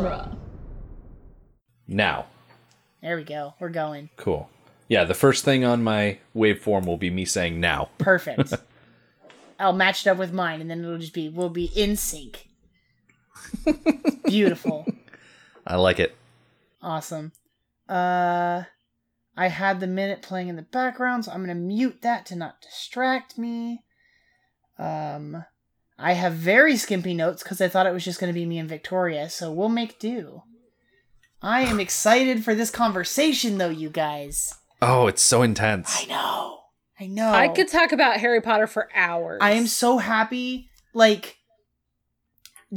genre. Now. There we go. We're going. Cool. Yeah, the first thing on my waveform will be me saying now. Perfect. I'll match it up with mine, and then it'll just be we'll be in sync. Beautiful. I like it. Awesome. Uh I had the minute playing in the background, so I'm gonna mute that to not distract me. Um I have very skimpy notes because I thought it was just gonna be me and Victoria, so we'll make do. I am excited for this conversation though, you guys. Oh, it's so intense. I know. I know. I could talk about Harry Potter for hours. I am so happy. Like,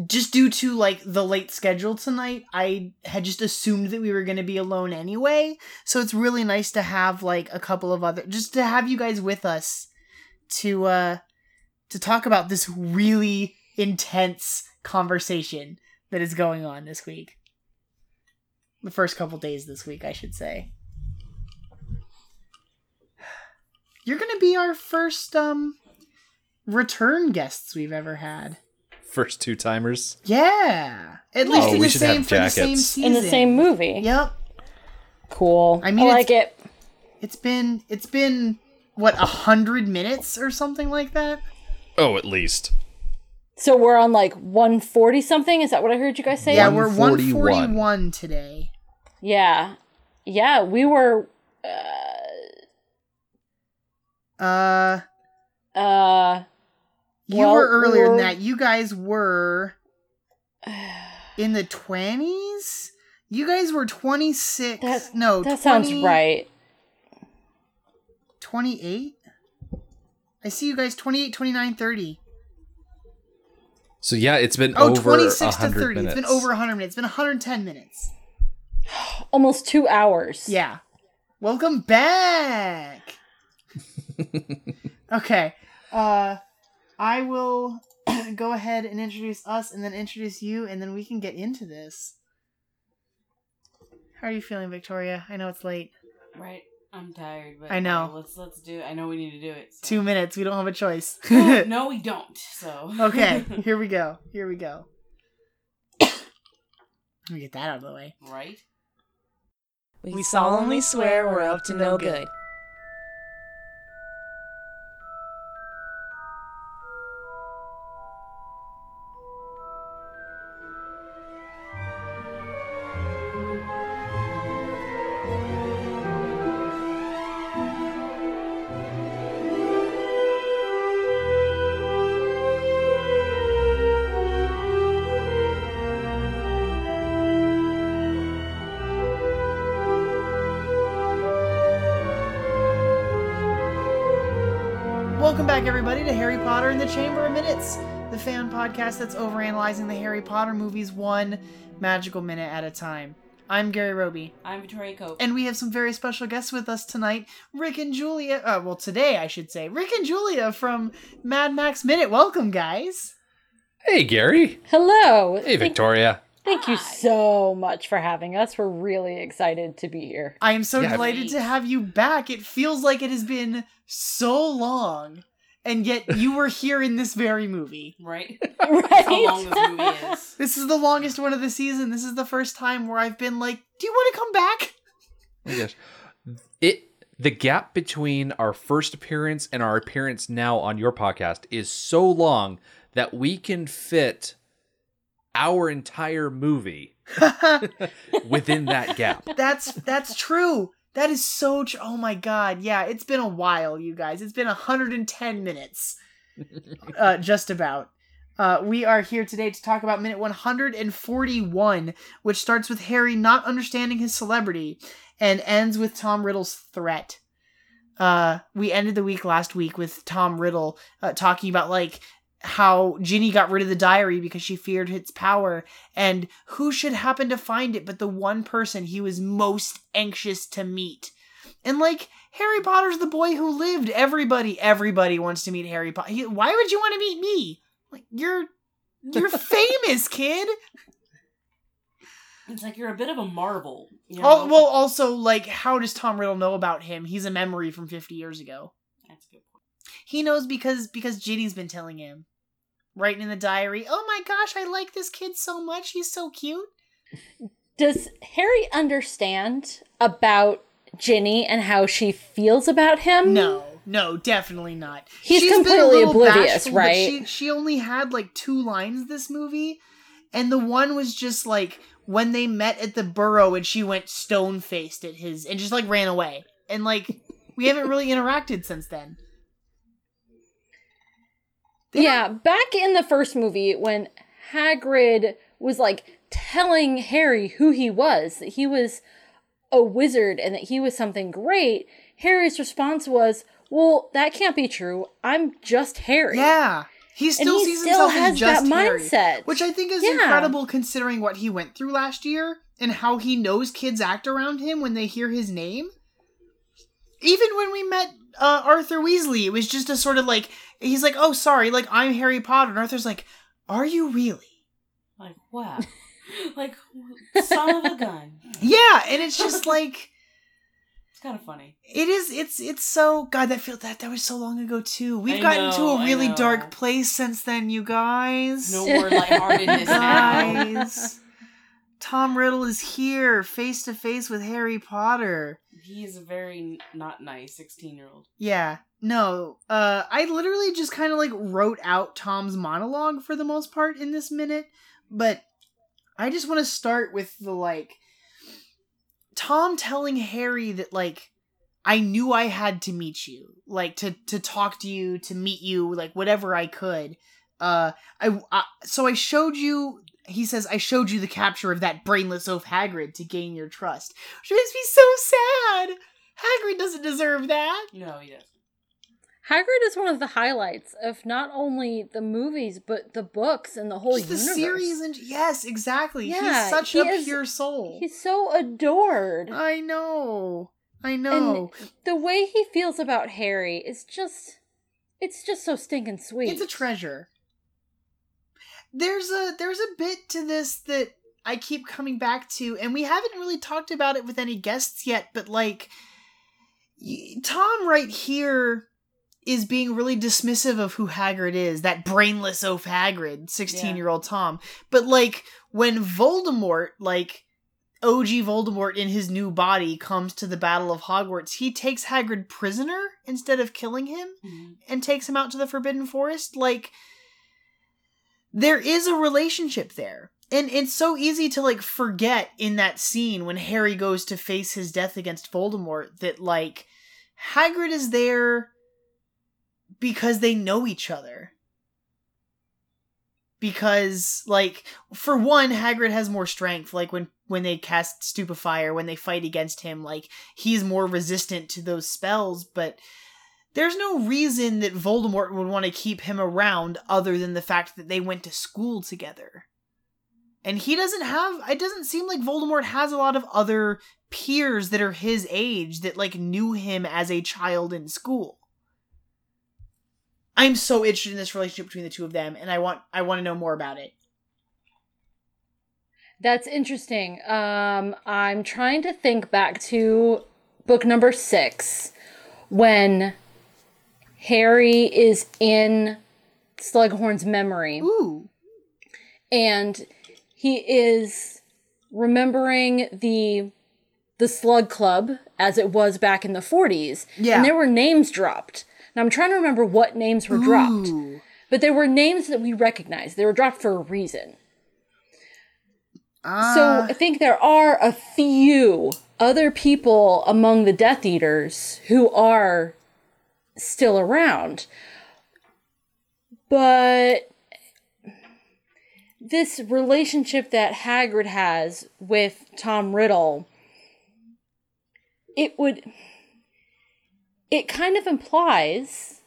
just due to like the late schedule tonight, I had just assumed that we were going to be alone anyway. So it's really nice to have like a couple of other, just to have you guys with us to uh to talk about this really intense conversation that is going on this week. The first couple days this week, I should say. You're gonna be our first um return guests we've ever had. First two timers. Yeah, at least Oh, in we the should same have for the same jackets. season. in the same movie. Yep. Cool. I I mean, mean, I like it. It's been it's been what a hundred minutes or something like that. Oh, at least. So we're on like 140 something. Is that what I heard you guys say? Yeah, we're 141. today. Yeah. Yeah, we were. Uh, Uh. uh you Well, were earlier than we're- that. You guys were in the twenties. You guys were twenty six. That- no, That sounds right. 28? I see you guys 28, 29, 30. So yeah, it's been Oh, over 26 to 30. minutes. It's been over 100 minutes. It's been 110 minutes. Almost two hours. Yeah. Welcome back. okay. Uh I will go ahead and introduce us and then introduce you and then we can get into this. How are you feeling, Victoria? I know it's late. Right. I'm tired, but I know. uh, let's let's do it. I know we need to do it. so- 2 minutes. We don't have a choice. no, no, we don't. So okay, here we go. Here we go. Let me get that out of the way. right. We solemnly swear we're up to no good. Back, everybody, to Harry Potter and the Chamber of Minutes, the fan podcast that's overanalyzing the Harry Potter movies one magical minute at a time. I'm Gary Roby, I'm Victoria Cope. and we have some very special guests with us tonight Rick and Julia. Uh, well, today, I should say. Rick and Julia from Mad Max Minute. Welcome, guys. Hey, Gary. Hello. Hey, Victoria. Thank you so much for having us. We're really excited to be here. I am so Yeah. delighted to have you back. It feels like it has been so long, and yet you were here in this very movie. right. right? How long this movie is. This is the longest one of the season. This is the first time where I've been like, "Do you want to come back?" Oh my gosh. It the gap between our first appearance and our appearance now on your podcast is so long that we can fit our entire movie within that gap. that's that's true. That is so tr- Oh my god. Yeah, it's been a while, you guys. It's been 110 minutes. Uh just about. Uh, we are here today to talk about minute 141, which starts with Harry not understanding his celebrity and ends with Tom Riddle's threat. Uh, we ended the week last week with Tom Riddle uh, talking about like how Ginny got rid of the diary because she feared its power, and who should happen to find it but the one person he was most anxious to meet. And like Harry Potter's the boy who lived. Everybody, everybody wants to meet Harry Potter. Why would you want to meet me? Like you're you're famous, kid. It's like you're a bit of a marvel. You know? Oh, well, also like, how does Tom Riddle know about him? He's a memory from 50 years ago. That's a good point. He knows because because Ginny's been telling him, writing in the diary. Oh my gosh, I like this kid so much. He's so cute. Does Harry understand about Ginny and how she feels about him? No, no, definitely not. He's She's been a completely oblivious, bashful, right? She, she only had like two lines this movie, and the one was just like when they met at the burrow and she went stone faced at his and just like ran away. And like we haven't really interacted since then. They yeah, back in the first movie when Hagrid was like telling Harry who he was, that he was a wizard and that he was something great, Harry's response was, "Well, that can't be true. I'm just Harry." Yeah. He still he sees still himself as just that Harry, mindset. which I think is Yeah. incredible considering what he went through last year and how he knows kids act around him when they hear his name. Even when we met uh, Arthur Weasley, it was just a sort of like he's like, "Oh, sorry, like I'm Harry Potter," and Arthur's like, "Are you really?" Like, wow. like, son of a gun. Yeah, and it's just like It's kind of funny. it is. It's it's so God that feel that that was so long ago too. We've I gotten to a really dark place since then, you guys. No more lightheartedness guys. Tom Riddle is here, face to face with Harry Potter. He is a very not nice 16 year old. Yeah, no. Uh, I literally just kind of like wrote out Tom's monologue for the most part in this minute, but I just want to start with the like Tom telling Harry that like I knew I had to meet you, like to to talk to you, to meet you, like whatever I could. Uh, I, I so I showed you. He says I showed you the capture of that brainless oaf Hagrid to gain your trust, which makes me so sad. Hagrid doesn't deserve that. No, he doesn't. Hagrid is one of the highlights of not only the movies but the books and the whole Just the universe. series and yes, exactly. Yeah, He's such he a is- pure soul. He's so adored. I know. I know. the way he feels about Harry is just it's just so stinking sweet. It's a treasure. There's a there's a bit to this that I keep coming back to, and we haven't really talked about it with any guests yet. But like, Tom right here is being really dismissive of who Hagrid is, that brainless oaf Hagrid, sixteen year old Tom. But like when Voldemort, like OG Voldemort in his new body, comes to the Battle of Hogwarts, he takes Hagrid prisoner instead of killing him Mhm. and takes him out to the Forbidden Forest, like there is a relationship there. And it's so easy to like forget in that scene when Harry goes to face his death against Voldemort that like Hagrid is there because they know each other. Because like for one Hagrid has more strength like when when they cast stupefy or when they fight against him like he's more resistant to those spells but there's no reason that Voldemort would want to keep him around other than the fact that they went to school together. And he doesn't have it doesn't seem like Voldemort has a lot of other peers that are his age that like knew him as a child in school. I'm so interested in this relationship between the two of them and I want I want to know more about it. That's interesting. Um, I'm trying to think back to book number six when Harry is in Slughorn's memory Ooh. and he is remembering the the Slug Club as it was back in the 40s. Yeah. And there were names dropped. Now I'm trying to remember what names were dropped. But there were names that we recognized. They were dropped for a reason. So Ah. I think there are a few other people among the Death Eaters who are still around. But this relationship that Hagrid has with Tom Riddle, it would. It kind of implies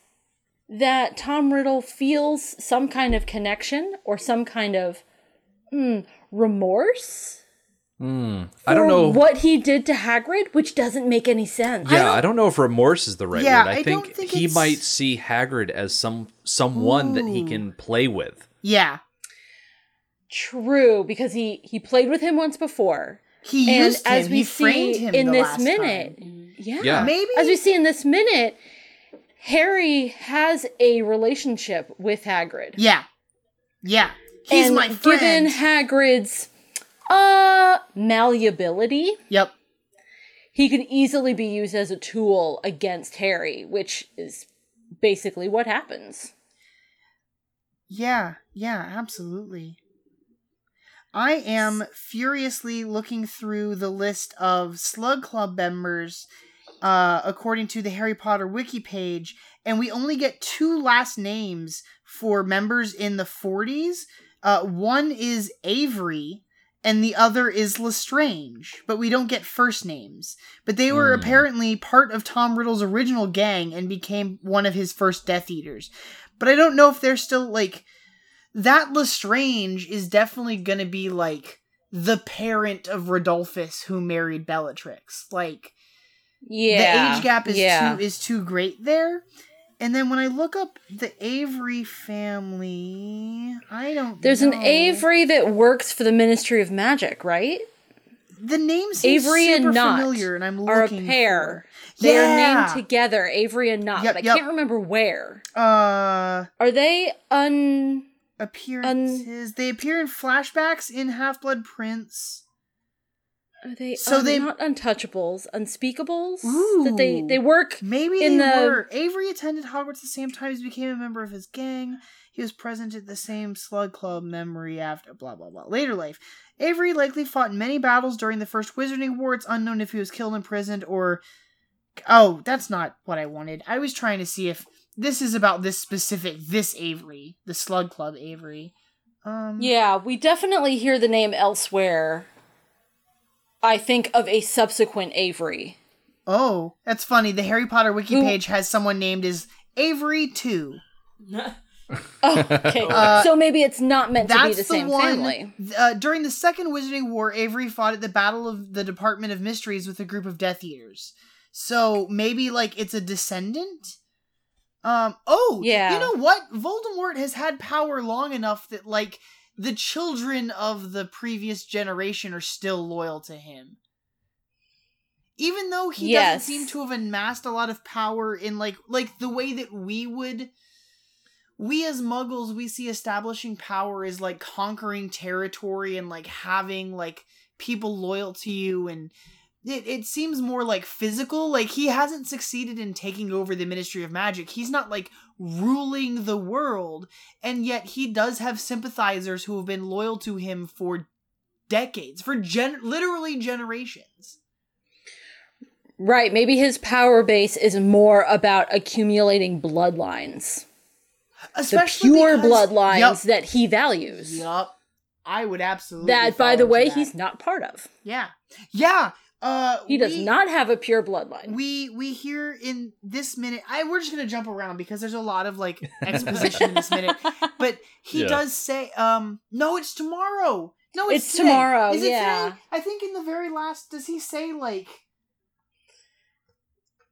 that Tom Riddle feels some kind of connection or some kind of hmm, remorse Hmm. I don't know. what he did to Hagrid, which doesn't make any sense. Yeah, I don't know if remorse is the right Yeah, word. I, I think, think he it's- might see Hagrid as some someone that he can play with. yeah. True, because he he played with him once before, He and used him. as we he framed see him in this minute, time. yeah, Yeah. Maybe as we see in this minute, Harry has a relationship with Hagrid. Yeah. Yeah. He's and my friend. Given Hagrid's Uh, malleability. Yep. He could easily be used as a tool against Harry, which is basically what happens. Yeah, yeah, absolutely. I am furiously looking through the list of Slug Club members uh, according to the Harry Potter wiki page, and we only get two last names for members in the 40s. Uh, one is Avery, and the other is Lestrange, but we don't get first names. But they were Hmm. apparently part of Tom Riddle's original gang and became one of his first Death Eaters. But I don't know if they're still like that Lestrange is definitely gonna be like the parent of Rodolphus who married Bellatrix. Like Yeah. the age gap is yeah. too is too great there. And then when I look up the Avery family, I don't There's an. Avery that works for the Ministry of Magic, right? The name seems Avery and Nott familiar, and I'm are a pair. They yeah. are named together, Avery and Nott, Yep, but I yep. can't remember where. Uh, Are they un appearances. they appear in flashbacks in Half Blood Prince. Are they So they- not untouchables, unspeakables? That they they work Maybe In they the- were. Avery attended Hogwarts the same time as became a member of his gang. He was present at the same Slug Club memory after blah blah blah. Later life. Avery likely fought in many battles during the First Wizarding War. It's unknown if he was killed, imprisoned, or. Oh, that's not what I wanted. I was trying to see if this is about this specific this Avery, the Slug Club Avery. Um, Yeah, we definitely hear the name elsewhere. I think of a subsequent Avery. Oh, that's funny. The Harry Potter wiki Who- page has someone named as Avery Two. Oh, okay. Uh, so maybe it's not meant to be That's the same one. family. Uh, during the Second Wizarding War, Avery fought at the Battle of the Department of Mysteries with a group of Death Eaters. So maybe like it's a descendant. Um. Oh, Yeah. You know what? Voldemort has had power long enough that like the children of the previous generation are still loyal to him. Even though he Yes. doesn't seem to have amassed a lot of power in like like the way that we would we as muggles we see establishing power as like conquering territory and like having like people loyal to you and it, it seems more like physical like he hasn't succeeded in taking over the ministry of magic he's not like ruling the world and yet he does have sympathizers who have been loyal to him for decades for gen literally generations Right. Maybe his power base is more about accumulating bloodlines. The especially pure because- bloodlines Yup. that he values. Yup. i would absolutely That, by the way, that. he's not part of. yeah yeah uh He does we- not have a pure bloodline. we we hear in this minute i we're just gonna jump around because there's a lot of like exposition in this minute but he Yeah. does say um no it's tomorrow no it's, It's today. tomorrow, Is it yeah. today? i think in the very last does he say like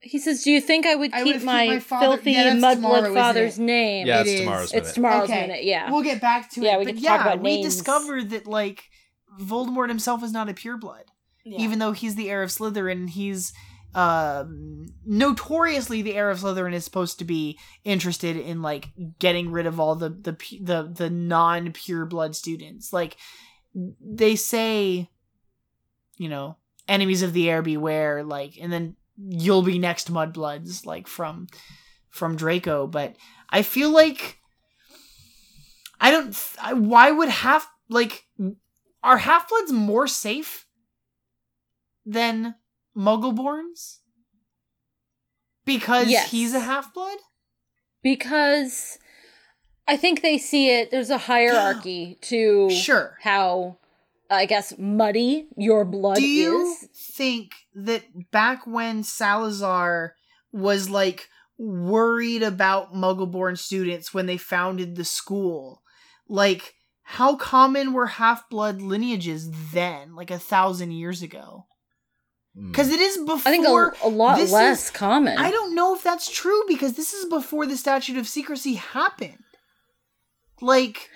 he says, "Do you think I would I keep would've keep my, my father- filthy Yeah, mudblood father's it? name?" Yeah, It it's is. tomorrow's It's minute. tomorrow's Okay. minute. Yeah. we'll get back to Yeah, it we but can yeah talk about we names. discovered that like voldemort himself is not a pureblood Yeah. even though he's the heir of Slytherin, he's um notoriously the heir of Slytherin is supposed to be interested in like getting rid of all the the the the non pure blood students. Like they say, you know, enemies of the heir beware. Like, and then you'll be next mudbloods, like from from Draco. But I feel like I don't. I, why would half like are half bloods more safe than Muggleborns? Because Yes. he's a half blood? because I think they see it. There's a hierarchy to Sure. how, I guess, muddy your blood Do you is. think that back when Salazar was like worried about Muggleborn students when they founded the school, like how common were half blood lineages then, like a thousand years ago? Mm. Because it is before. I think a, a lot less is- common. I don't know if that's true because this is before the statute of secrecy happened. Like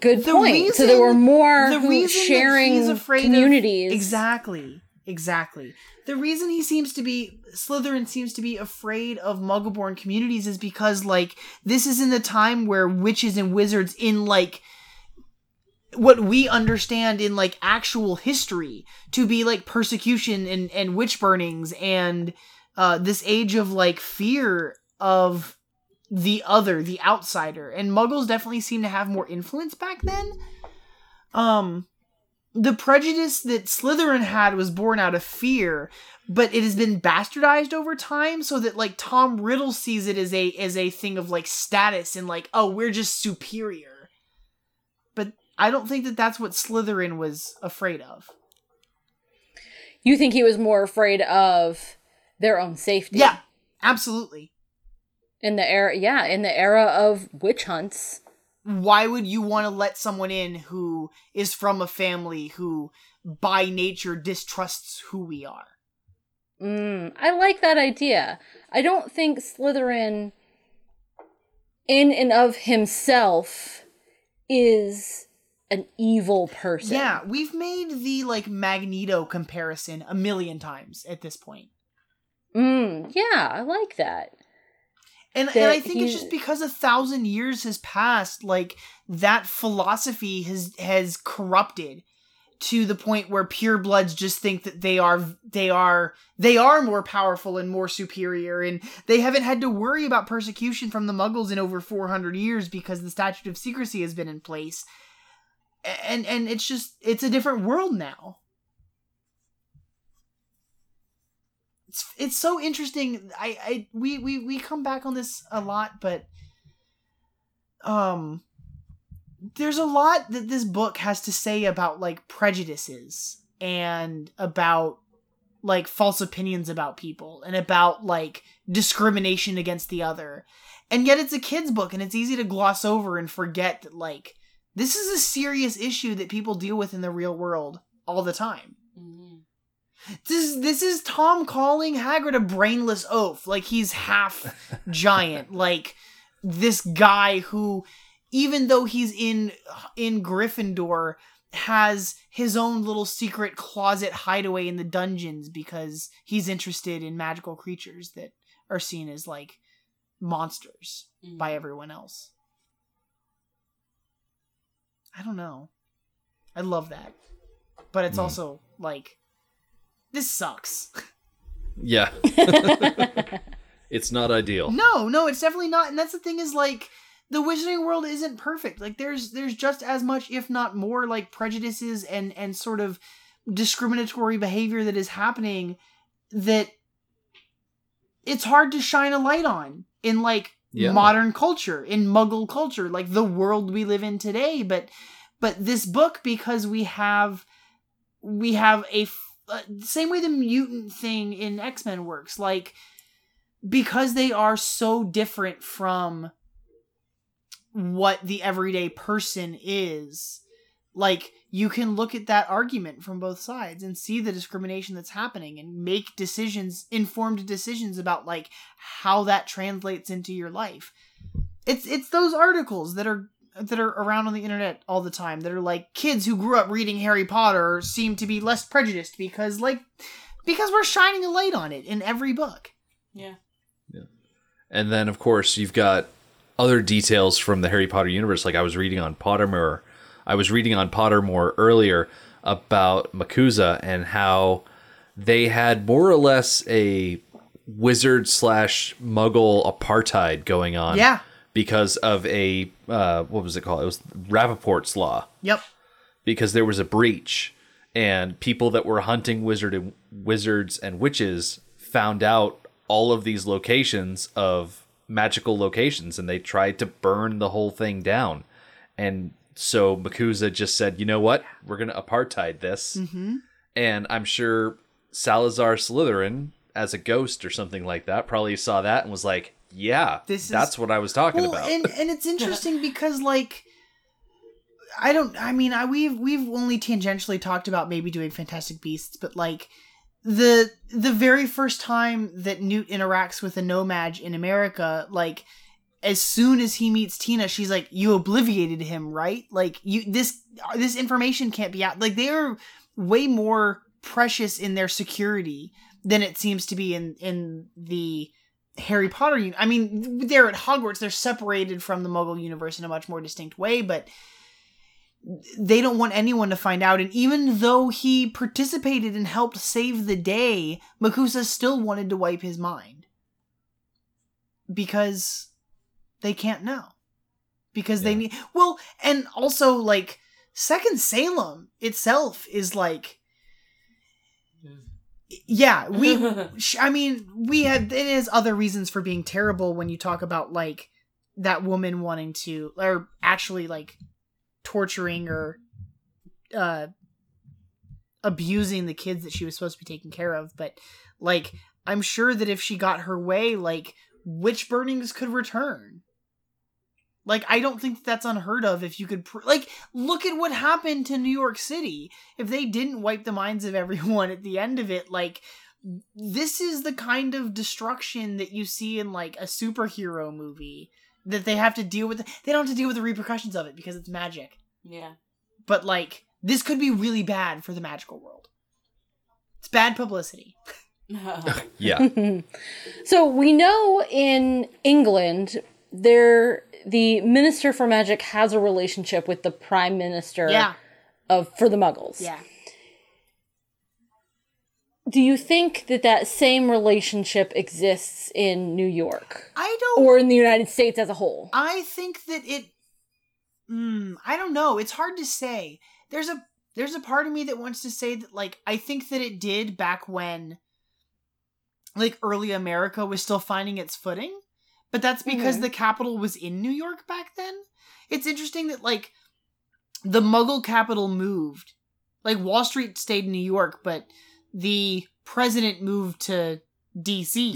Good the point. so there were more the who reason sharing he's afraid communities. Of, exactly. Exactly. The reason he seems to be Slytherin seems to be afraid of Muggleborn communities is because like this is in the time where witches and wizards in like what we understand in like actual history to be like persecution and and witch burnings and uh this age of like fear of the other the outsider and muggles definitely seem to have more influence back then um the prejudice that Slytherin had was born out of fear, but it has been bastardized over time so that like Tom Riddle sees it as a as a thing of like status and like oh we're just superior. I don't think that that's what Slytherin was afraid of. You think he was more afraid of their own safety? Yeah, absolutely. In the era, yeah, in the era of witch hunts. Why would you want to let someone in who is from a family who by nature distrusts who we are? Mm, I like that idea. I don't think Slytherin, in and of himself, is an evil person. Yeah, we've made the like Magneto comparison a million times at this point. Mm, yeah, I like that. And, That and I think it's just because a thousand years has passed, like that philosophy has has corrupted to the point where purebloods just think that they are they are they are more powerful and more superior and they haven't had to worry about persecution from the muggles in over 400 years because the statute of secrecy has been in place and and it's just it's a different world now. It's it's so interesting. I i we we we come back on this a lot but um there's a lot that this book has to say about like prejudices and about like false opinions about people and about like discrimination against the other. And yet it's a kids book and it's easy to gloss over and forget that like this is a serious issue that people deal with in the real world all the time Mhm. this this is Tom calling Hagrid a brainless oaf, like he's half giant, like this guy who, even though he's in in Gryffindor, has his own little secret closet hideaway in the dungeons because he's interested in magical creatures that are seen as like monsters Mhm. by everyone else. I don't know. I love that. But it's Mm. also like this sucks. Yeah. it's not ideal. No, no, it's definitely not. And that's the thing is like the wizarding world isn't perfect. Like there's there's just as much, if not more, like prejudices and and sort of discriminatory behavior that is happening that it's hard to shine a light on in like Yeah. modern culture, in muggle culture, like the world we live in today. But but this book, because we have we have a uh, same way the mutant thing in X-Men works, like because they are so different from what the everyday person is like you can look at that argument from both sides and see the discrimination that's happening and make decisions informed decisions about like how that translates into your life it's it's those articles that are that are around on the internet all the time that are like kids who grew up reading Harry Potter seem to be less prejudiced because like because we're shining a light on it in every book Yeah. yeah And then, of course, you've got other details from the Harry Potter universe. Like I was reading on Pottermore, I was reading on Pottermore earlier about MACUSA and how they had more or less a wizard slash Muggle apartheid going on. Yeah. Because of a uh, what was it called? It was Rappaport's law yep because there was a breach and people that were hunting wizard and wizards and witches found out all of these locations of magical locations and they tried to burn the whole thing down and so MACUSA just said you know what? We're gonna apartheid this. Mm-hmm. and i'm sure salazar slytherin as a ghost or something like that probably saw that and was like yeah This is- that's what i was talking well, about. and and it's interesting because like I don't I mean I we've we've only tangentially talked about maybe doing Fantastic Beasts, but like the the very first time that Newt interacts with a No-Maj in America, like as soon as he meets Tina, she's like, "You obliviated him, right? Like you this this information can't be out." Like they are way more precious in their security than it seems to be in in the Harry Potter. uni- I mean, they're at Hogwarts. They're separated from the Muggle universe in a much more distinct way, but they don't want anyone to find out. And even though he participated and helped save the day, MACUSA still wanted to wipe his mind. Because they can't know. Because they Yeah. need. Well, and also, like, Second Salem itself is like. Yeah, we. I mean, we had. It has other reasons for being terrible when you talk about, like, that woman wanting to. Or actually, like, torturing or uh abusing the kids that she was supposed to be taking care of but like i'm sure that if she got her way like witch burnings could return like i don't think that's unheard of if you could pr- like look at what happened to new york city if they didn't wipe the minds of everyone at the end of it like this is the kind of destruction that you see in like a superhero movie that they have to deal with they don't have to deal with the repercussions of it because it's magic yeah. but like this could be really bad for the magical world. It's bad publicity. Yeah. so we know in England there the minister for magic has a relationship with the prime minister Yeah, of for the muggles. yeah. Do you think that that same relationship exists in New York I don't. or in the United States as a whole? I think that it. Mm, I don't know. It's hard to say. There's a there's a part of me that wants to say that like I think that it did back when like early America was still finding its footing, but that's because Mhm. the capital was in New York back then. It's interesting that like the Muggle capital moved. Like Wall Street stayed in New York, but the president moved to DC.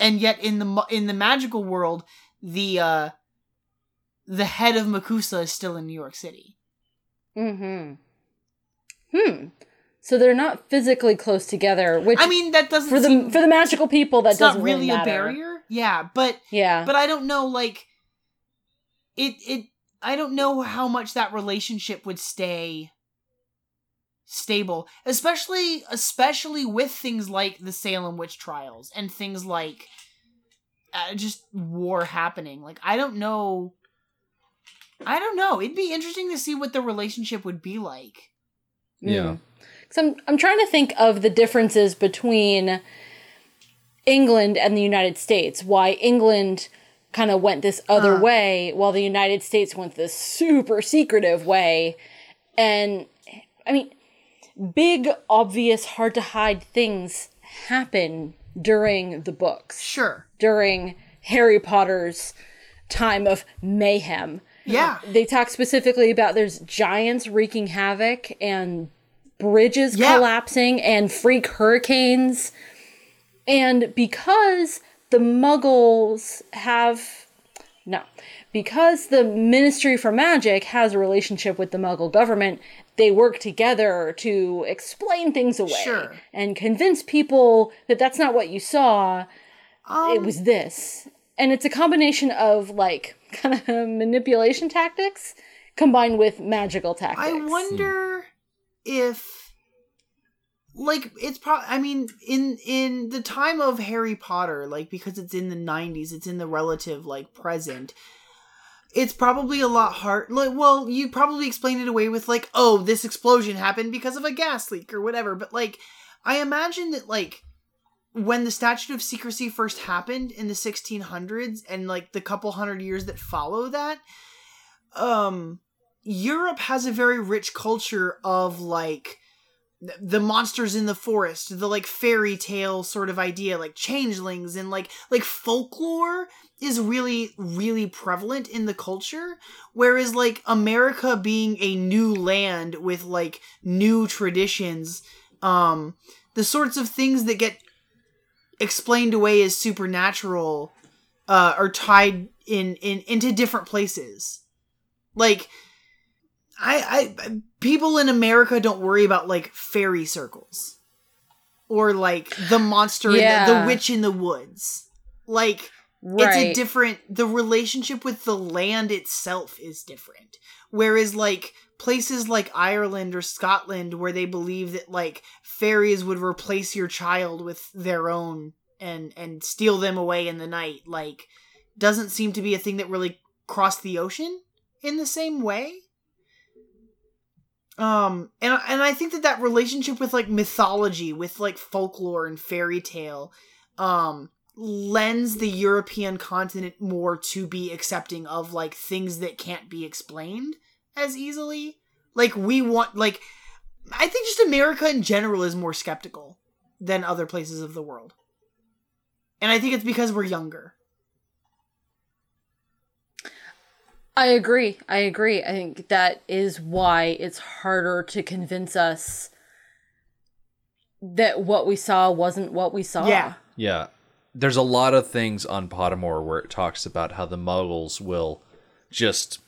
And yet in the in the magical world, the uh the head of Makusa is still in New York City. Mm-hmm. Hmm. So they're not physically close together, which I mean, that doesn't for the seem, for the magical people that doesn't really a matter. barrier. Yeah, but Yeah. but I don't know like it it I don't know how much that relationship would stay stable, especially especially with things like the Salem witch trials and things like uh, just war happening. Like I don't know I don't know. It'd be interesting to see what the relationship would be like. Yeah. Because I'm I'm trying to think of the differences between England and the United States. Why England kind of went this other Uh. way, while the United States went this super secretive way. And I mean, big, obvious, hard to hide things happen during the books, Sure. during Harry Potter's time of mayhem Yeah. they talk specifically about there's giants wreaking havoc and bridges Yeah. collapsing and freak hurricanes. And because the muggles have no, because the Ministry for Magic has a relationship with the muggle government, they work together to explain things away Sure. and convince people that that's not what you saw Um, it was this. And it's a combination of like kind of manipulation tactics combined with magical tactics. I wonder if like it's probably I mean in in the time of Harry Potter like because it's in the 90s it's in the relative like present it's probably a lot hard like well you probably explain it away with like oh this explosion happened because of a gas leak or whatever but like I imagine that like when the statute of secrecy first happened in the 1600s and like the couple hundred years that follow that um Europe has a very rich culture of like the monsters in the forest, the like fairy tale sort of idea, like changelings and like like folklore is really really prevalent in the culture whereas like America being a new land with like new traditions um the sorts of things that get explained away as supernatural uh are tied in in into different places. Like I, I people in America don't worry about like fairy circles or like the monster in the, the witch in the woods. Like right. it's a different the relationship with the land itself is different. Whereas like places like Ireland or Scotland where they believe that like fairies would replace your child with their own and and steal them away in the night like doesn't seem to be a thing that really crossed the ocean in the same way. Um and and I think that that relationship with like mythology with like folklore and fairy tale um lends the European continent more to be accepting of like things that can't be explained as easily. Like we want like I think just America in general is more skeptical than other places of the world. And I think it's because we're younger I agree. I agree. I think that is why it's harder to convince us that what we saw wasn't what we saw. Yeah. Yeah. There's a lot of things on Pottermore where it talks about how the muggles will just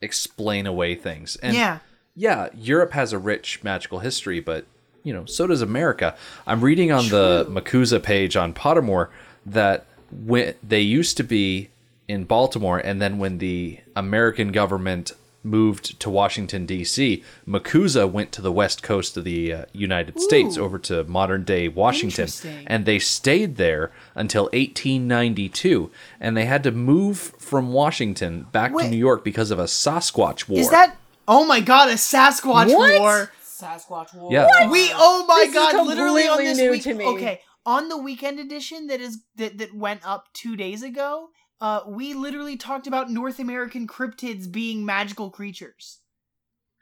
explain away things. And yeah yeah, Europe has a rich magical history, but you know, so does America. I'm reading on the MACUSA page on Pottermore that when they used to be in Baltimore, and then when the American government moved to Washington D.C., MACUSA went to the west coast of the uh, United States, over to modern day Washington, and they stayed there until 1892, and they had to move from Washington back Wait. to New York because of a Sasquatch war. is that oh my god a Sasquatch What? war Sasquatch War. Yeah. We oh my This is god, literally on this new week. to me. Okay, on the weekend edition that is that that went up two days ago, uh, we literally talked about North American cryptids being magical creatures.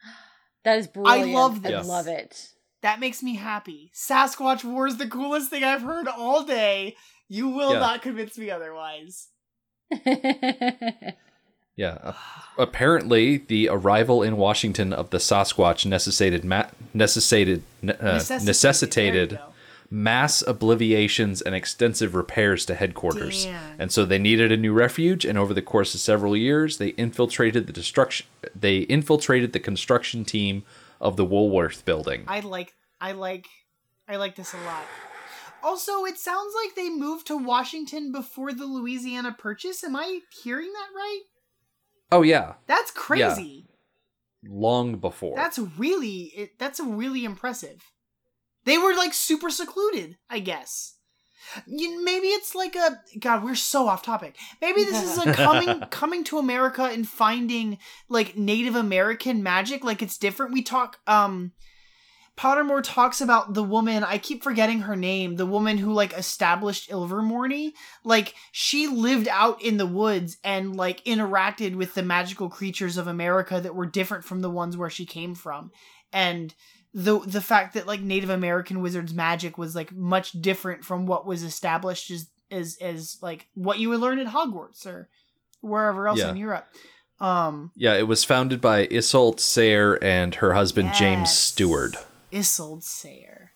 That is brilliant. I love I love it. That makes me happy. Sasquatch War is the coolest thing I've heard all day. You will Yeah. not convince me otherwise. Yeah. uh, apparently, the arrival in Washington of the Sasquatch necessitated ma- necessitated uh, Necessitated. necessitated There you go. Mass obliviations and extensive repairs to headquarters. Damn. And so they needed a new refuge. And over the course of several years, they infiltrated the destruction. They infiltrated the construction team of the Woolworth building. I like I like I like this a lot. Also, it sounds like they moved to Washington before the Louisiana Purchase. Am I hearing that right? oh yeah, That's crazy. long before. That's really it, that's really impressive. They were like super secluded, I guess. You, maybe it's like a God. We're so off topic. Maybe this is a coming coming to America and finding like Native American magic. Like it's different. We talk. Um, Pottermore talks about the woman. I keep forgetting her name. The woman who like established Ilvermorny. Like she lived out in the woods and like interacted with the magical creatures of America that were different from the ones where she came from. And the the fact that like Native American wizards magic was like much different from what was established as as as like what you would learn at Hogwarts or wherever else Yeah. in Europe. Um, yeah, it was founded by Isolt Sayre and her husband James Yes. Steward, Isolde Sayre.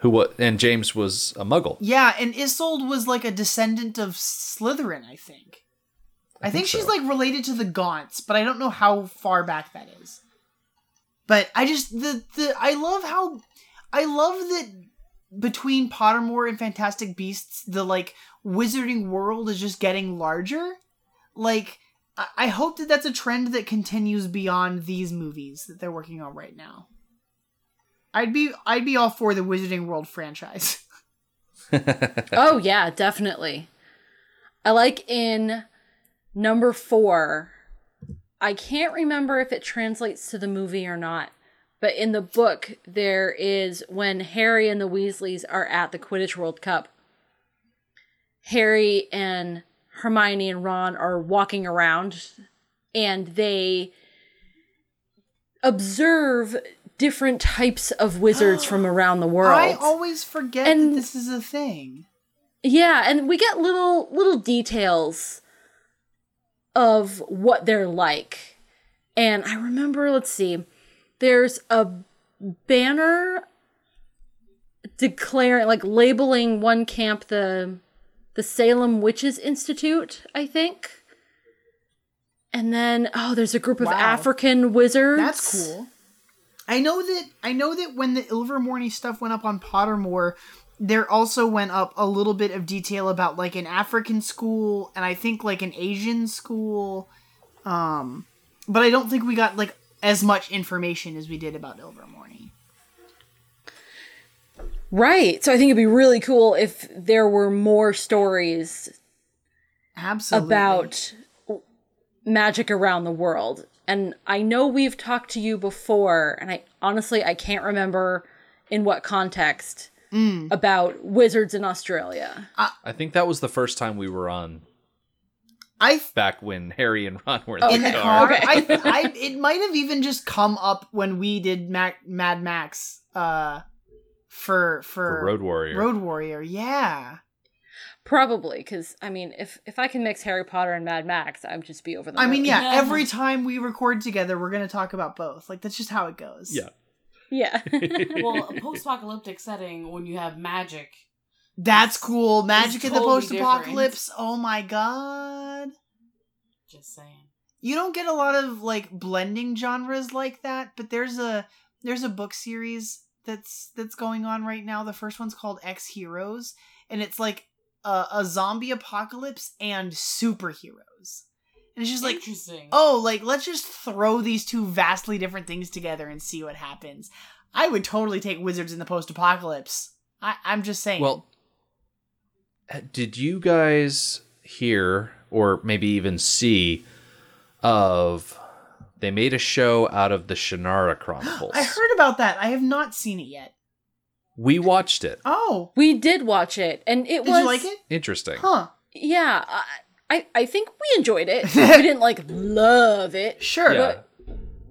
who was and James was a Muggle. Yeah, and Isolde was like a descendant of Slytherin, I think. I, think, think she's like related to the Gaunts, but I don't know how far back that is. But I just the the I love how I love that between Pottermore and Fantastic Beasts, the like wizarding world is just getting larger. Like I, I hope that that's a trend that continues beyond these movies that they're working on right now. I'd be I'd be all for the Wizarding World franchise. oh yeah, definitely. I like in number four. I can't remember if it translates to the movie or not, but in the book there is when Harry and the Weasleys are at the Quidditch World Cup. Harry and Hermione and Ron are walking around and they observe different types of wizards from around the world. I always forget that this is a thing. Yeah, and we get little little details of what they're like. And I remember, let's see, there's a banner declaring like labeling one camp the the Salem Witches Institute, I think. And then oh, there's a group of Wow. African wizards. That's cool. I know that I know that when the Ilvermorny stuff went up on Pottermore, there also went up a little bit of detail about like an African school and I think like an Asian school. Um but I don't think we got like as much information as we did about Ilvermorny. Right. So I think it'd be really cool if there were more stories Absolutely. about magic around the world. and I know we've talked to you before, and I honestly I can't remember in what context Mm. about wizards in Australia. I think that was the first time we were on I back when Harry and Ron were in the the car. car. Okay. I, I, it might have even just come up when we did Mac, Mad Max, uh, for for For Road Warrior. Road Warrior. Yeah, Probably because I mean, if if I can mix Harry Potter and Mad Max, I'd just be over the. I mean, yeah. Yeah. Every time we record together, we're gonna talk about both. Like that's just how it goes. Yeah. Yeah. well, a post-apocalyptic setting when you have magic. that's cool. Magic in the post-apocalypse. Oh my god. Just saying. you don't get a lot of like blending genres like that but there's a there's a book series that's that's going on right now the first one's called Ex-Heroes and it's like a, a zombie apocalypse and superheroes and it's just like oh like let's just throw these two vastly different things together and see what happens. I would totally take wizards in the post-apocalypse. I, i'm just saying. Well, uh, did you guys hear or maybe even see of they made a show out of the Shannara Chronicles? i heard about that. I have not seen it yet. We watched it. oh. We did watch it, and it did was you like it? Interesting. huh. Yeah, I, I I think we enjoyed it. we didn't like love it. sure Yeah.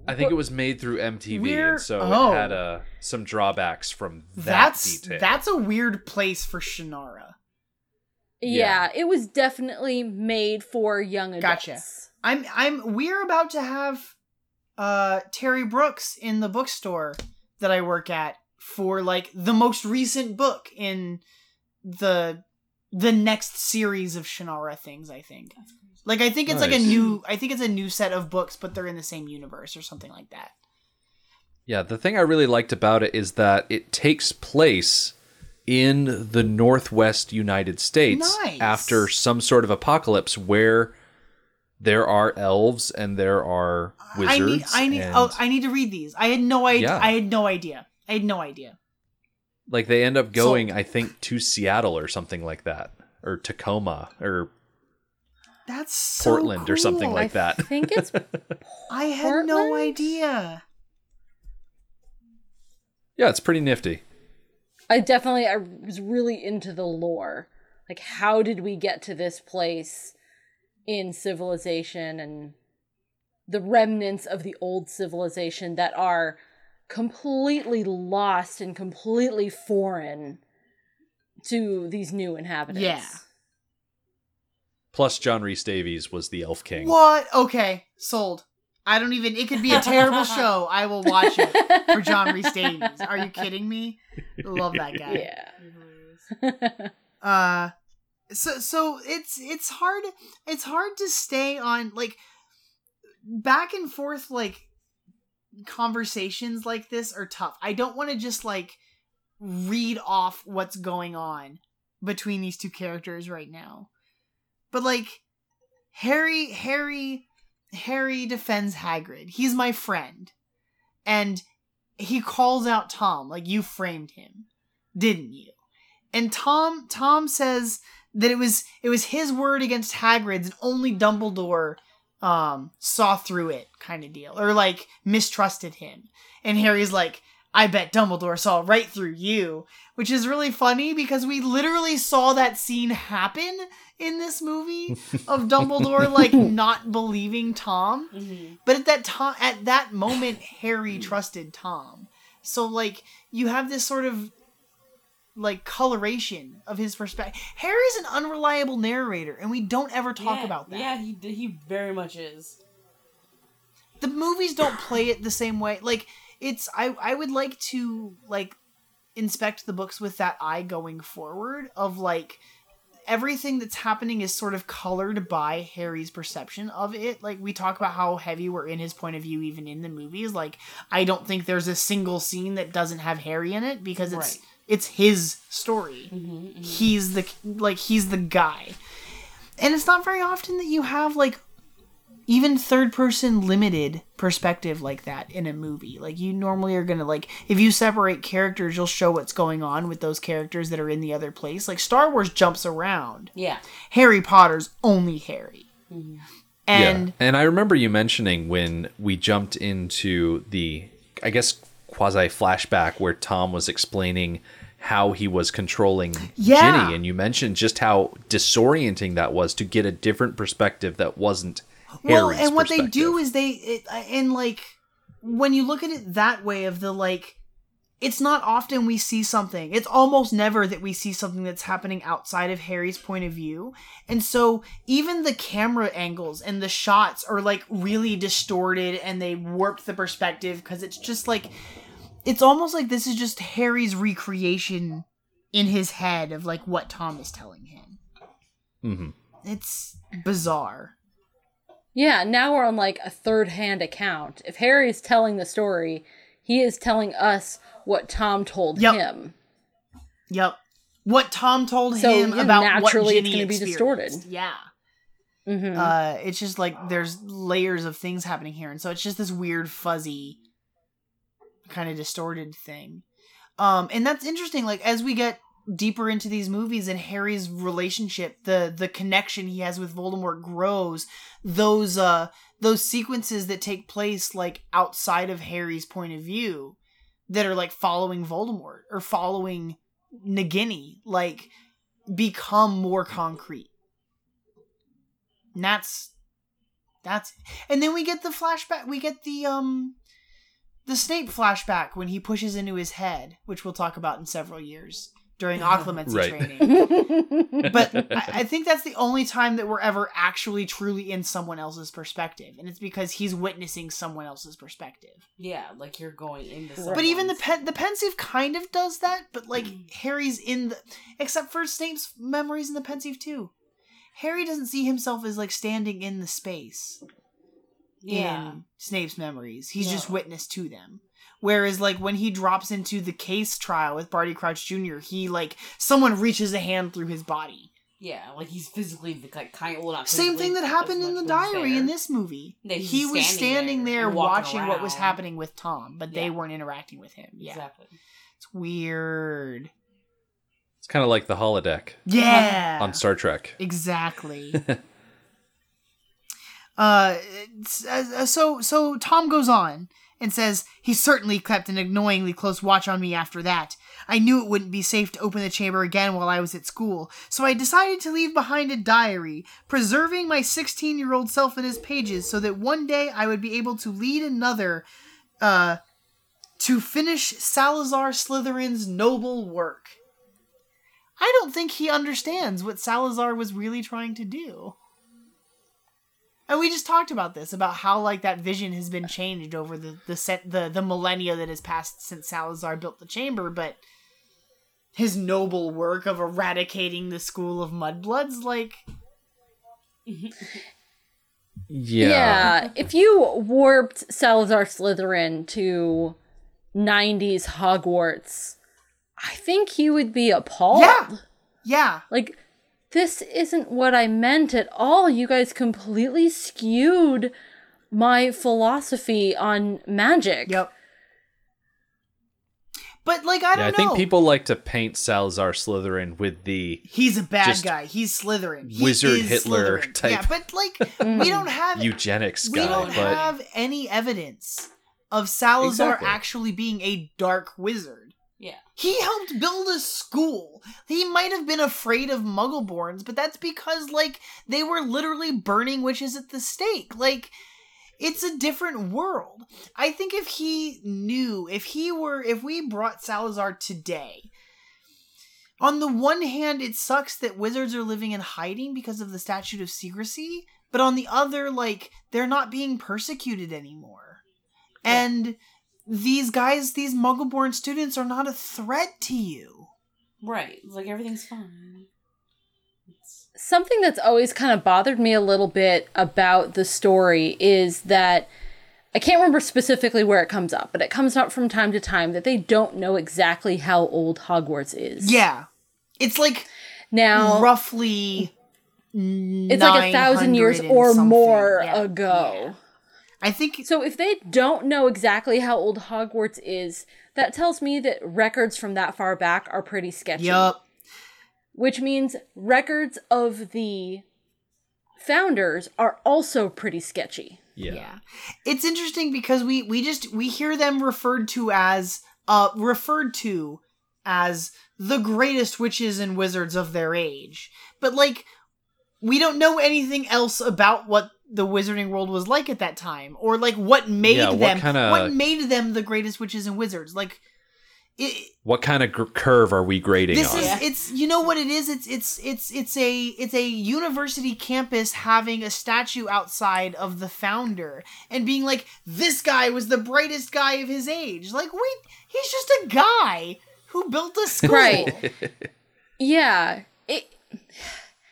I think it was made through MTV, and so oh. it had uh, some drawbacks from that that's detail. that's a weird place for Shannara. Yeah, it was definitely made for young adults. Gotcha. I'm I'm we're about to have uh Terry Brooks in the bookstore that I work at for like the most recent book in the the next series of Shannara things, I think. Like I think it's like a new I think it's a new set of books, but they're in the same universe or something like that. Yeah, the thing I really liked about it is that it takes place in the Northwest United States Nice. after some sort of apocalypse where there are elves and there are wizards. I need I need and, oh I need to read these. I had no idea Yeah. I had no idea. I had no idea. Like they end up going, Sold. I think, to Seattle or something like that, or Tacoma or That's so Portland or something like I that. I think it's I had no idea. yeah, it's pretty nifty. I definitely I was really into the lore. Like how did we get to this place in civilization and the remnants of the old civilization that are completely lost and completely foreign to these new inhabitants. Yeah. Plus, John Rhys-Davies was the Elf King. What? Okay, sold. I don't even. It could be a terrible show. I will watch it for John Rhys-Davies. Are you kidding me? Love that guy. Yeah. Uh, so so it's it's hard. It's hard to stay on like back and forth like conversations like this are tough. I don't want to just like read off what's going on between these two characters right now. But like Harry Harry Harry defends Hagrid. He's my friend. And he calls out Tom like you framed him, didn't you? And Tom Tom says that it was it was his word against Hagrid's and only Dumbledore um saw through it kind of deal or like mistrusted him. And Harry's like I bet Dumbledore saw right through you, which is really funny because we literally saw that scene happen in this movie of Dumbledore like not believing Tom. Mhm. But at that time, at that moment, Harry trusted Tom. So like you have this sort of like coloration of his perspective. Harry's an unreliable narrator, and we don't ever talk Yeah, about that. Yeah, he he very much is. the movies don't play it the same way. Like it's I I would like to like inspect the books with that eye going forward of like everything that's happening is sort of colored by Harry's perception of it. Like we talk about how heavy we're in his point of view even in the movies. Like I don't think there's a single scene that doesn't have Harry in it because it's Right. It's his story. Mm-hmm, He's the like he's the guy. And it's not very often that you have like even third person limited perspective like that in a movie. Like you normally are going to like if you separate characters, you'll show what's going on with those characters that are in the other place. Like Star Wars jumps around. Yeah. Harry Potter's only Harry. And yeah. and I remember you mentioning when we jumped into the, I guess, quasi flashback where Tom was explaining how he was controlling Yeah. Ginny, and you mentioned just how disorienting that was to get a different perspective that wasn't well, Harry's and what they do is they it, and like when you look at it that way of the like it's not often we see something. It's almost never that we see something that's happening outside of Harry's point of view. And so even the camera angles and the shots are like really distorted and they warp the perspective because it's just like it's almost like this is just Harry's recreation in his head of like what Tom is telling him. Mhm. It's bizarre. Yeah, now we're on like a third hand account. If Harry is telling the story, he is telling us what Tom told Yep. him. Yep. What Tom told So, him yeah, about naturally what it's Ginny gonna be distorted. Yeah. hmm Uh, it's just like there's layers of things happening here, and so it's just this weird, fuzzy, kind of distorted thing. Um, and that's interesting. Like as we get deeper into these movies and Harry's relationship, the the connection he has with Voldemort grows. Those uh those sequences that take place like outside of Harry's point of view, that are like following Voldemort or following Nagini, like become more concrete. And that's that's and then we get the flashback we get the um the Snape flashback when he pushes into his head, which we'll talk about in several years during occlumency Right. training. But I, I think that's the only time that we're ever actually truly in someone else's perspective. And it's because he's witnessing someone else's perspective. Yeah, like you're going into. But even the pen, the Pensieve kind of does that, but like Harry's in the except for Snape's memories in the Pensieve too. Harry doesn't see himself as like standing in the space yeah, in Snape's memories. He's just witness to them. Whereas like when he drops into the case trial with Barty Crouch Jr., he like someone reaches a hand through his body. yeah, like he's physically the like kind of well not Same thing that happened in the diary in this movie. Yeah, he was standing standing there there, and walking watching what was happening with Tom, but they weren't interacting with him. Yeah. Exactly. It's weird. It's kind of like the holodeck Yeah. on Star Trek. Exactly. uh, uh, so so Tom goes on and says he certainly kept an annoyingly close watch on me after that. I knew it wouldn't be safe to open the chamber again while I was at school, so I decided to leave behind a diary, preserving my 16-year-old self in his pages so that one day I would be able to lead another uh to finish Salazar Slytherin's noble work. I don't think he understands what Salazar was really trying to do. And we just talked about this about how like that vision has been changed over the the set the the millennia that has passed since Salazar built the chamber, but his noble work of eradicating the school of mudbloods like Yeah. Yeah. If you warped Salazar Slytherin to 90s Hogwarts, I think he would be appalled. Yeah. yeah Like, this isn't what I meant at all. You guys completely skewed my philosophy on magic. yep but like I don't Yeah, I know think people like to paint Salazar Slytherin with the he's a bad guy he's Slytherin He wizard Hitler Slytherin. type. yeah but like we don't have eugenics we guy, don't but have any evidence of Salazar Exactly. actually being a dark wizard. Yeah. He helped build a school. He might have been afraid of Muggleborns, but that's because like they were literally burning witches at the stake. Like it's a different world. I think if he knew, if he were if we brought Salazar today, on the one hand, it sucks that wizards are living in hiding because of the statute of secrecy, but on the other, like, they're not being persecuted anymore. And these guys, these muggle born students, are not a threat to you. Right. Like everything's fine. It's, Something that's always kind of bothered me a little bit about the story is that I can't remember specifically where it comes up, but it comes up from time to time that they don't know exactly how old Hogwarts is. Yeah. It's like Now, roughly. it's like a thousand years or more ago. I think So if they don't know exactly how old Hogwarts is, that tells me that records from that far back are pretty sketchy. Yup. Which means records of the founders are also pretty sketchy. Yeah. It's interesting because we we just we hear them referred to as uh referred to as the greatest witches and wizards of their age. But like we don't know anything else about what the wizarding world was like at that time or like what made Yeah, what them kinda- what made them the greatest witches and wizards. Like it, What kind of gr- curve are we grading this on? is it's you know what it is it's it's it's it's a it's a university campus having a statue outside of the founder and being like this guy was the brightest guy of his age like wait he's just a guy who built a school Right. Yeah. It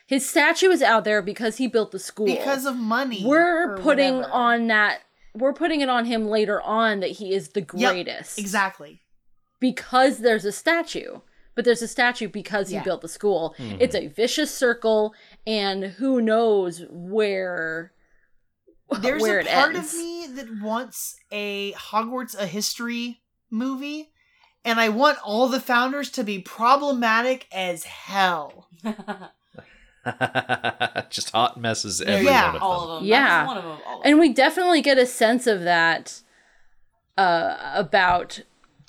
his statue is out there because he built the school. because of money we're putting whatever. on that we're putting it on him later on that he is the Yep, greatest. exactly because there's a statue. But there's a statue because he Yeah. built the school. Hmm. It's a vicious circle, and who knows where there's where a it part ends. of me that wants a hogwarts a history movie and i want all the founders to be problematic as hell Just hot messes Yeah, every Yeah. one of all them. of them. Yeah. That's one of them. All of and we definitely get a sense of that uh, about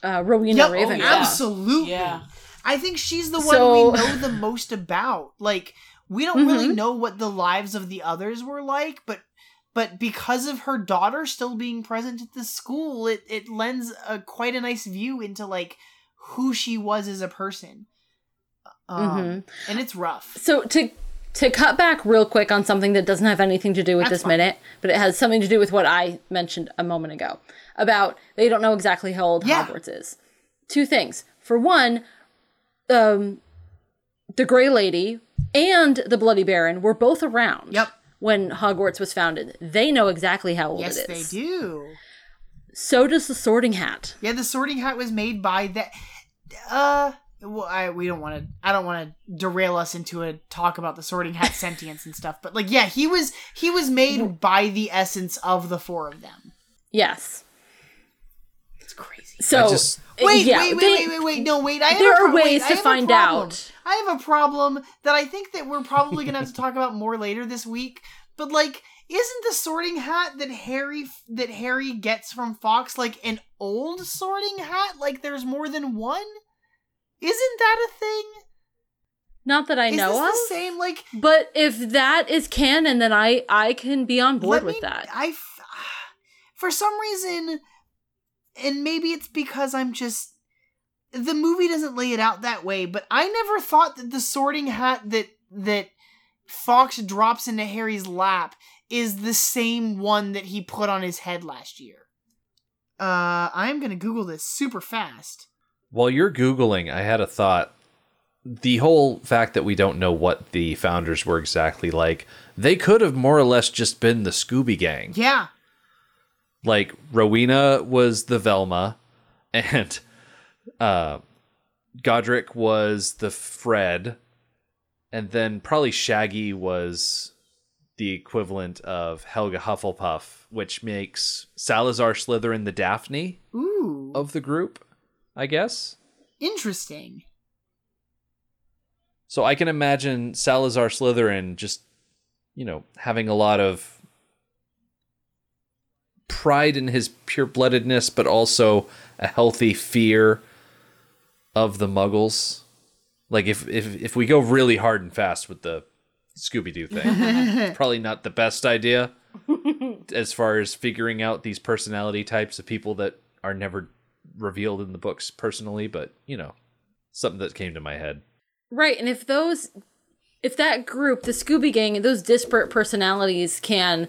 uh, Rowena Yep, oh, Ravenclaw. yeah. absolutely Yeah. I think she's the one So- we know the most about. Like we don't really Mhm. know what the lives of the others were like, but but because of her daughter still being present at the school, it it lends a quite a nice view into like who she was as a person. Um, Mhm. and it's rough. So to to cut back real quick on something that doesn't have anything to do with That's this fine. minute, but it has something to do with what I mentioned a moment ago about they don't know exactly how old Yeah. Hogwarts is. Two things. For one, um, the Gray Lady and the Bloody Baron were both around. Yep. When Hogwarts was founded, they know exactly how old it is. Yes, they do. So does the Sorting Hat. Yeah, the Sorting Hat was made by that. Uh, well, I we don't want to. I don't want to derail us into a talk about the Sorting Hat sentience and stuff. But like, yeah, he was he was made by the essence of the four of them. Yes. It's crazy. So just- uh, Wait, yeah, wait, wait, they- wait, wait, wait. No, wait. I have there a are pro- wait, ways to find out. I have a problem that I think that we're probably gonna have to talk about more later this week. But like, isn't the Sorting Hat that Harry that Harry gets from Fawkes like an old Sorting Hat? Like, there's more than one. Isn't that a thing? Not that I Is know this of. the same? Like, But if that is canon, then I I can be on board with me- that. I, for some reason, and maybe it's because I'm just the movie doesn't lay it out that way. But I never thought that the Sorting Hat that that Fawkes drops into Harry's lap is the same one that he put on his head last year. Uh, I'm gonna Google this super fast. While you're Googling, I had a thought. The whole fact that we don't know what the founders were exactly like, they could have more or less just been the Scooby Gang. Yeah, Like, Rowena was the Velma, and uh, Godric was the Fred, and then probably Shaggy was the equivalent of Helga Hufflepuff, which makes Salazar Slytherin the Daphne ooh, of the group, I guess. interesting. So I can imagine Salazar Slytherin just, you know, having a lot of pride in his pure bloodedness, but also a healthy fear of the muggles. Like if if if we go really hard and fast with the Scooby Doo thing, it's probably not the best idea as far as figuring out these personality types of people that are never revealed in the books personally, but you know, something that came to my head. Right, and if those if that group, the Scooby Gang, those disparate personalities can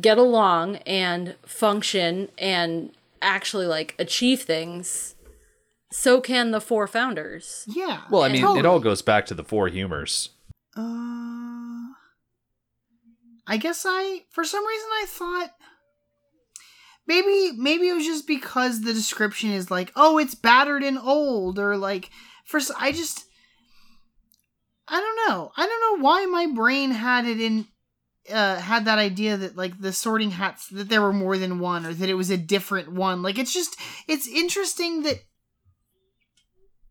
get along and function and actually like achieve things, so can the four founders. Yeah. Well, I mean, it all goes back to the four humors. Uh, I guess I, for some reason, I thought maybe maybe it was just because the description is like, oh, it's battered and old, or like, for i just, I don't know, I don't know why my brain had it in. Uh, had that idea that like the sorting hats that there were more than one or that it was a different one like it's just it's interesting that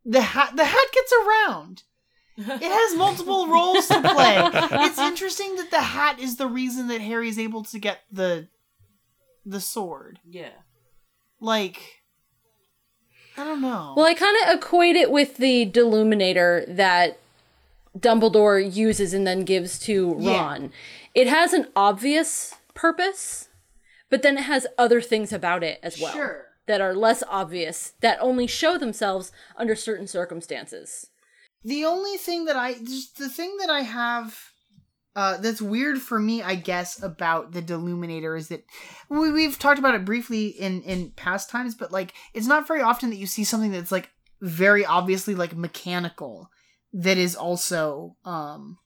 the hat the hat gets around It has multiple roles to play. It's interesting that the hat is the reason that Harry's able to get the the sword. yeah. Like I don't know. Well, I kind of equate it with the Deluminator that Dumbledore uses and then gives to Yeah. Ron. It has an obvious purpose, but then it has other things about it as well Sure. that are less obvious that only show themselves under certain circumstances. The only thing that I just the thing that I have uh, that's weird for me, I guess, about the Deluminator is that we, we've talked about it briefly in in past times, but like it's not very often that you see something that's like very obviously like mechanical that is also um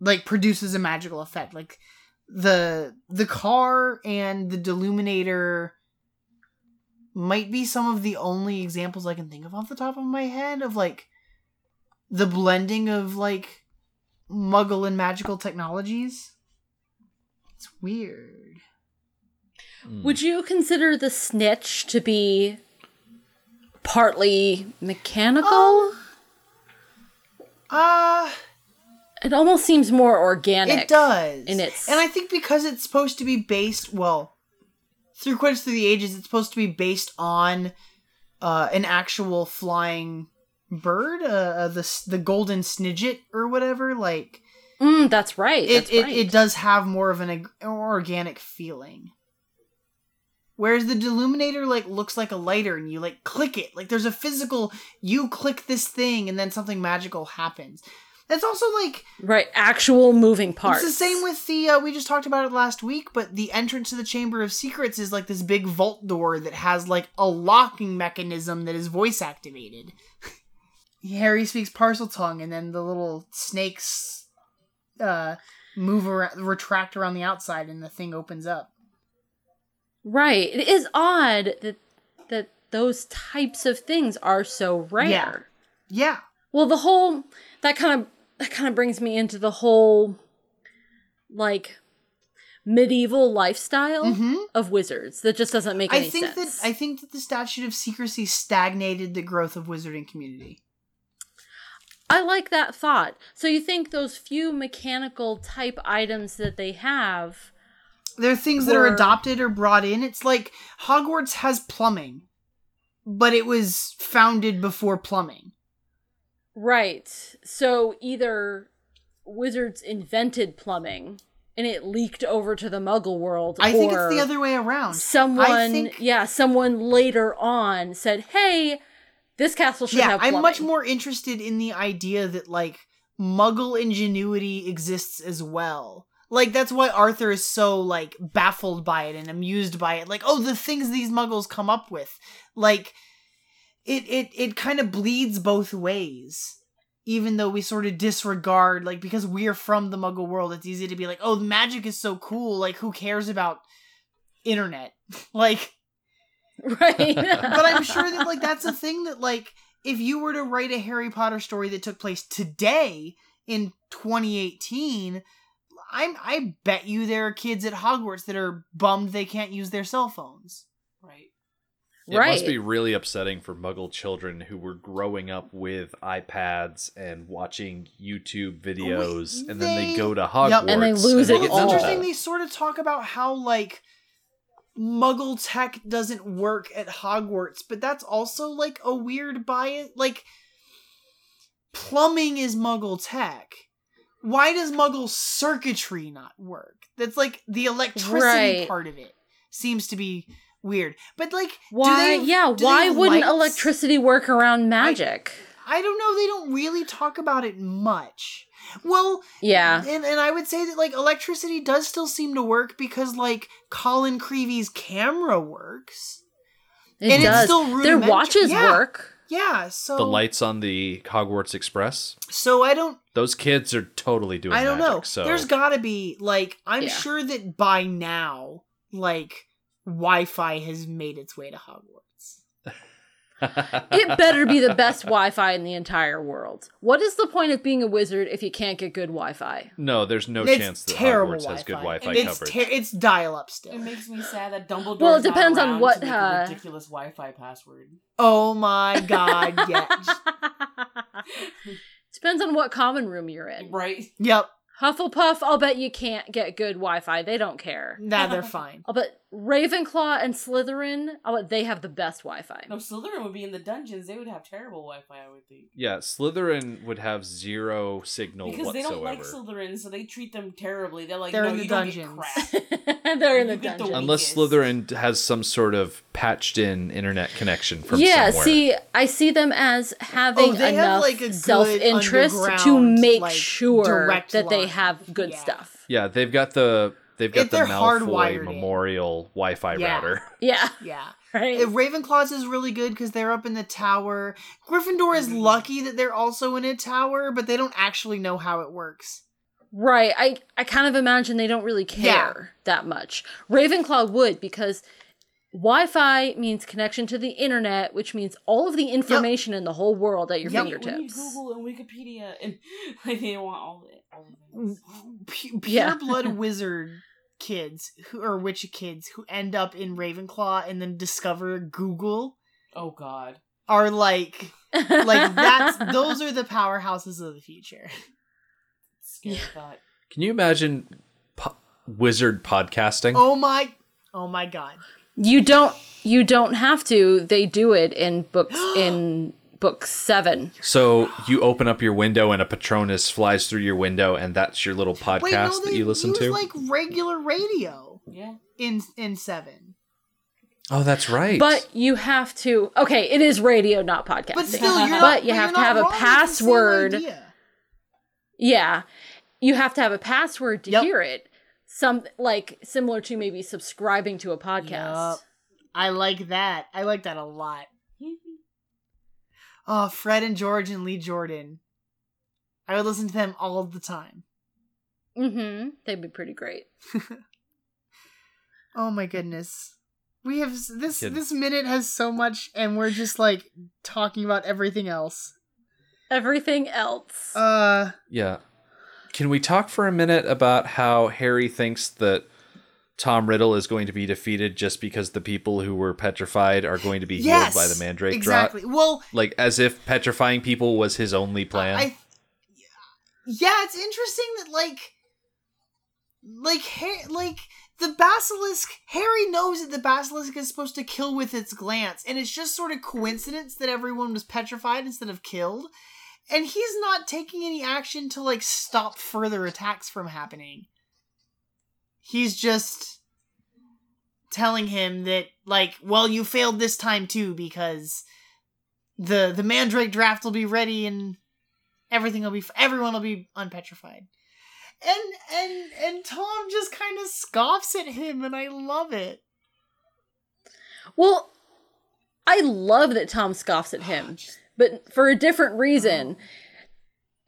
like produces a magical effect. Like the the car and the Deluminator might be some of the only examples I can think of off the top of my head of like the blending of like muggle and magical technologies. It's weird. Would you consider the snitch to be partly mechanical? Uh it almost seems more organic. it does. in its- And I think because it's supposed to be based well through Quidditch through the ages, it's supposed to be based on uh an actual flying bird, uh, uh the the golden snidget or whatever, like Mm, that's right. it, That's it, right. it does have more of an organic feeling. Whereas the Deluminator like looks like a lighter and you like click it. Like there's a physical you click this thing and then something magical happens. That's also like right. Actual moving parts. it's the same with the uh, we just talked about it last week, but the entrance to the Chamber of Secrets is like this big vault door that has like a locking mechanism that is voice activated. Harry speaks Parseltongue and then the little snakes uh move around retract around the outside and the thing opens up. Right. It is odd that that those types of things are so rare. Yeah. Yeah. Well, the whole that kind of that kind of brings me into the whole like medieval lifestyle Mhm. of wizards that just doesn't make I any think sense. that I think that the statute of secrecy stagnated the growth of wizarding community. I like that thought. So you think those few mechanical type items that they have There are things that are adopted or brought in. It's like Hogwarts has plumbing, but it was founded before plumbing. Right. So either wizards invented plumbing and it leaked over to the muggle world I think it's the other way around. someone think, yeah, someone later on said, "Hey, this castle should yeah, I'm much more interested in the idea that like Muggle ingenuity exists as well. Like that's why Arthur is so like baffled by it and amused by it. Like, oh, the things these Muggles come up with, like it it it kind of bleeds both ways. Even though we sort of disregard, like, because we're from the Muggle world, it's easy to be like, oh, magic is so cool. Like, who cares about internet? like, right. but I'm sure that like that's a thing that like if you were to write a Harry Potter story that took place today in 2018, I'm I bet you there are kids at Hogwarts that are bummed they can't use their cell phones. Right. It right. must be really upsetting for Muggle children who were growing up with iPads and watching YouTube oh, videos, and then they they- go to Yup. Hogwarts And they lose they it get Well, it's interesting they sort of talk about how like Muggle tech doesn't work at Hogwarts, but that's also like a weird bias. Like plumbing is Muggle tech. Why does Muggle circuitry not work? That's like the electricity Right. part of it seems to be weird. But like, do Why? they- yeah. Why wouldn't lights? electricity work around magic? I don't know. They don't really talk about it much. Well, yeah. and and I would say that like electricity does still seem to work because like Colin Creevey's camera works. It and it's does. still Their watches yeah. work. Yeah, so The lights on the Hogwarts Express. So I don't Those kids are totally doing. It. I don't magic, know. So There's got to be like I'm Yeah. sure that by now like Wi-Fi has made its way to Hogwarts. It better be the best Wi-Fi in the entire world. What is the point of being a wizard if you can't get good Wi-Fi? no, there's no it's chance that terrible Hogwarts has good Wi-Fi. Wi-Fi it's coverage. ter- it's dial-up still. It makes me sad that Dumbledore. Well, it depends on what, uh, ridiculous Wi-Fi password. Oh my god, yes. Depends on what common room you're in. Right. Yep. Hufflepuff, I'll bet you can't get good Wi-Fi. They don't care. Nah, they're fine. I'll bet Ravenclaw and Slytherin, I'll they have the best Wi-Fi. No, Slytherin would be in the dungeons. They would have terrible Wi-Fi, I would think. Yeah, Slytherin would have zero signal Because they don't like Slytherin, so they treat them terribly. They're like, They're no, in the you don't dungeons. get crap. They're in the dungeons. the. Unless. Slytherin has some sort of patched in internet connection from somewhere. yeah, somewhere. see, I see them as oh, having Oh, enough like, a self-interest to make like, sure direct that they have good Yeah. stuff. yeah, they've got the they've got If the Malfoy. Memorial Wi-Fi Yeah. router. Yeah, Yeah. right. Ravenclaws is really good because they're up in the tower. Gryffindor is mm. lucky that they're also in a tower, but they don't actually know how it works. Right. I I kind of imagine they don't really care that much. Ravenclaw would because Wi-Fi means connection to the internet, which means all of the information in the whole world at your Yep. We need fingertips. Google and Wikipedia, and like, they want all the all the Yeah. Pure blood wizard kids who or witch kids who end up in Ravenclaw and then discover Google Oh God. are like like that's those are the powerhouses of the future. Scary thought. Can you imagine po- wizard podcasting? Oh my oh my god. you don't you don't have to. They do it in books in book 7. So you open up your window and a Patronus flies through your window, and that's your little podcast Wait, no, that you listen use to. like regular radio Yeah. in in 7. oh, that's right. But you have to Okay, it is radio not podcasting. But still you're not But you but have you're to have a wrong, it's the same password. Yeah. You have to have a password to Yep. hear it. Some like similar to maybe subscribing to a podcast. Yup. I like that. I like that a lot. Oh, Fred and George and Lee Jordan. I would listen to them all the time. Mm-hmm. They'd be pretty great. Oh my goodness. We have this Kid. this minute has so much and we're just like talking about everything else. Everything else. Uh yeah, can we talk for a minute about how Harry thinks that Tom Riddle is going to be defeated just because the people who were petrified are going to be yes. healed by the Mandrake drop. Exactly. Draught? Well, Like as if petrifying people was his only plan. I Yeah, it's interesting that like like like the basilisk Harry knows that the basilisk is supposed to kill with its glance and it's just sort of coincidence that everyone was petrified instead of killed and he's not taking any action to like stop further attacks from happening. He's just telling him that like well you failed this time too because the the mandrake draft will be ready and everything will be everyone will be unpetrified and and and tom just kind of scoffs at him and i love it well, I love that Tom scoffs at him, but for a different reason. Oh.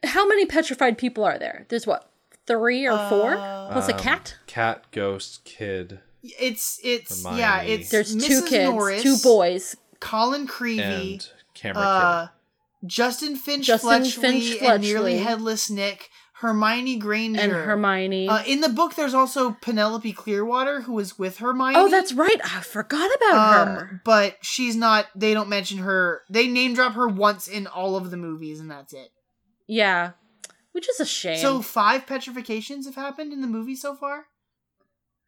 How many petrified people are there? There's what, three or four? Uh, Plus a Um, cat? cat, ghost, kid. it's it's Hermione. yeah it's There's Mrs. two kids, Norris, two boys. colin creevey and camera uh justin finch Justin fletchley Finch and nearly headless nick hermione granger And Hermione. uh, in the book there's also penelope clearwater who was with hermione oh, that's right. I forgot about her. um, but she's not. They don't mention her. They name drop her once in all of the movies, and that's it. Yeah. Which is a shame. So five petrifications have happened in the movie so far.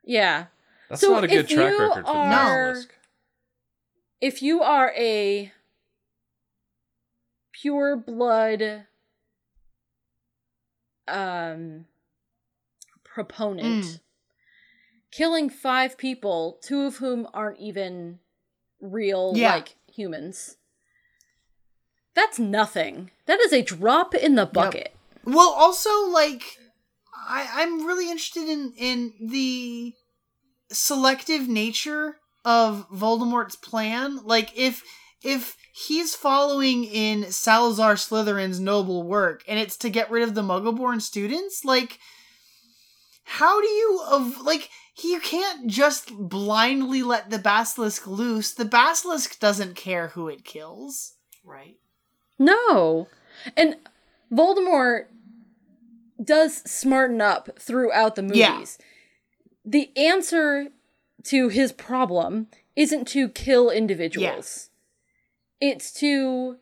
yeah. That's So not a good track record for the are- basilisk. if you are a pure blood um proponent Mm. killing five people two of whom aren't even real Yeah. like humans that's nothing that is a drop in the bucket Well, also like, I I'm really interested in in the selective nature of Voldemort's plan. Like, if if he's following in Salazar Slytherin's noble work, and it's to get rid of the Muggleborn students, like. How do you of like you can't just blindly let the basilisk loose. The basilisk doesn't care who it kills. Right. no and voldemort does smarten up throughout the Yeah. movies the answer to his problem isn't to kill individuals it's to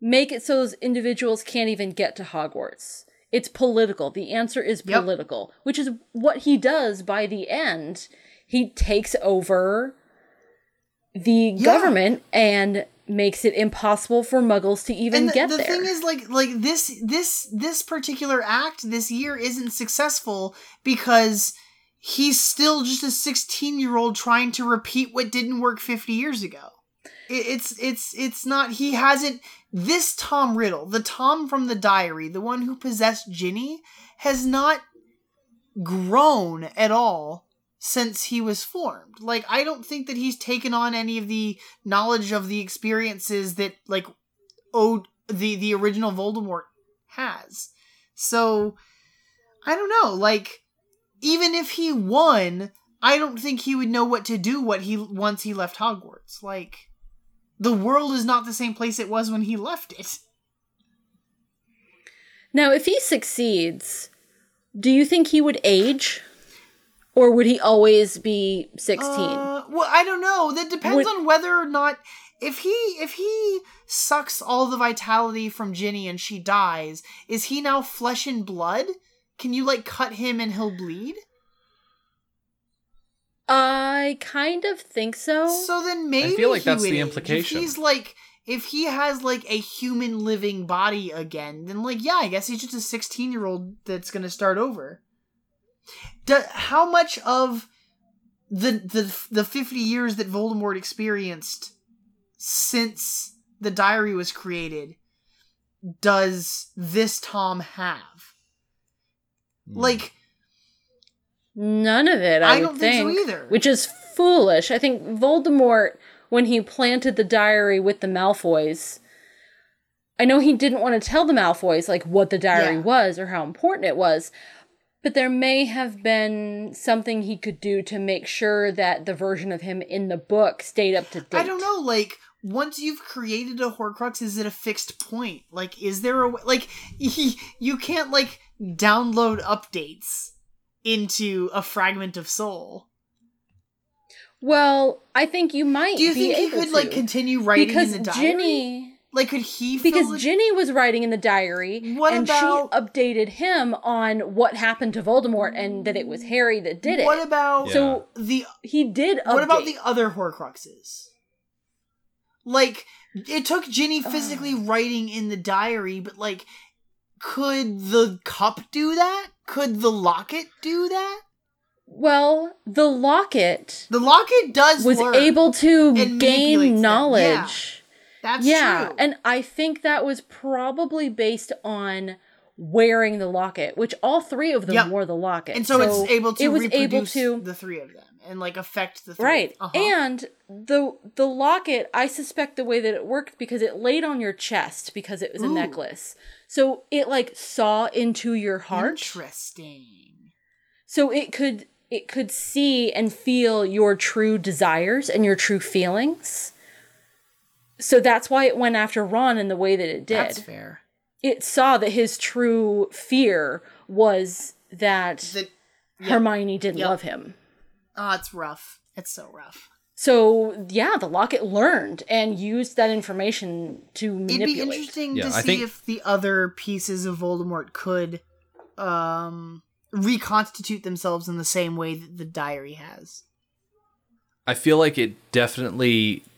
make it so those individuals can't even get to Hogwarts. It's political. The answer is Yep. political, which is what he does by the end. He takes over the Yeah. government and makes it impossible for muggles to even the, get the there. thing is like like this this this particular act this year isn't successful because he's still just a 16 year old trying to repeat what didn't work 50 years ago it, it's it's it's not he hasn't this tom riddle the tom from the diary the one who possessed ginny has not grown at all since he was formed. Like I don't think that he's taken on any of the knowledge of the experiences that like owed the the original Voldemort has. So I don't know, like even if he won, I don't think he would know what to do what he once he left Hogwarts. Like the world is not the same place it was when he left it. now, if he succeeds, do you think he would age? Or would he always be 16? Uh, well, I don't know. That depends Would- on whether or not if he if he sucks all the vitality from Ginny and she dies, is he now flesh and blood? Can you like cut him and he'll bleed? I kind of think so. So then maybe feel like that's the implication. If he's like if he has like a human living body again, then like yeah, I guess he's just a 16-year-old that's going to start over. Do, how much of the the the 50 years that Voldemort experienced since the diary was created does this Tom have? Hmm. Like None of it, I, I would don't think so either. Which is foolish. I think Voldemort, when he planted the diary with the Malfoys, I know he didn't want to tell the Malfoys like what the diary Yeah. was or how important it was, but there may have been something he could do to make sure that the version of him in the book stayed up to date. I don't know, like once you've created a Horcrux, is it a fixed point? Like, is there a way, like you can't like download updates into a fragment of soul? Well, I think you might. Do you think he could to. like continue writing because in the diary? Ginny like, could he? because the- Ginny was writing in the diary, What and about- she updated him on what happened to Voldemort and that it was Harry that did it. What about Yeah. So the? he did. Update. What about the other Horcruxes? Like, it took Ginny physically writing in the diary, but like, could the cup do that? Could the locket do that? Well, the locket The locket does was learn. able to gain them, knowledge. That's yeah, true. and I think that was probably based on wearing the locket, which all three of them Yep. wore the locket, and so, it's able to it was reproduce able to the three of them and like affect the three. Right. Uh-huh. And the the locket, I suspect the way that it worked because it laid on your chest because it was a necklace. So it like saw into your heart. Interesting. So it could it could see and feel your true desires and your true feelings. So that's why it went after Ron in the way that it did. That's fair. It saw that his true fear was that That Hermione didn't Yep. love him. oh, it's rough. It's so rough. So yeah, the locket learned and used that information to It'd manipulate. be interesting Yeah, to I see think- if the other pieces of Voldemort could um reconstitute themselves in the same way that the diary has. I feel like it definitely r-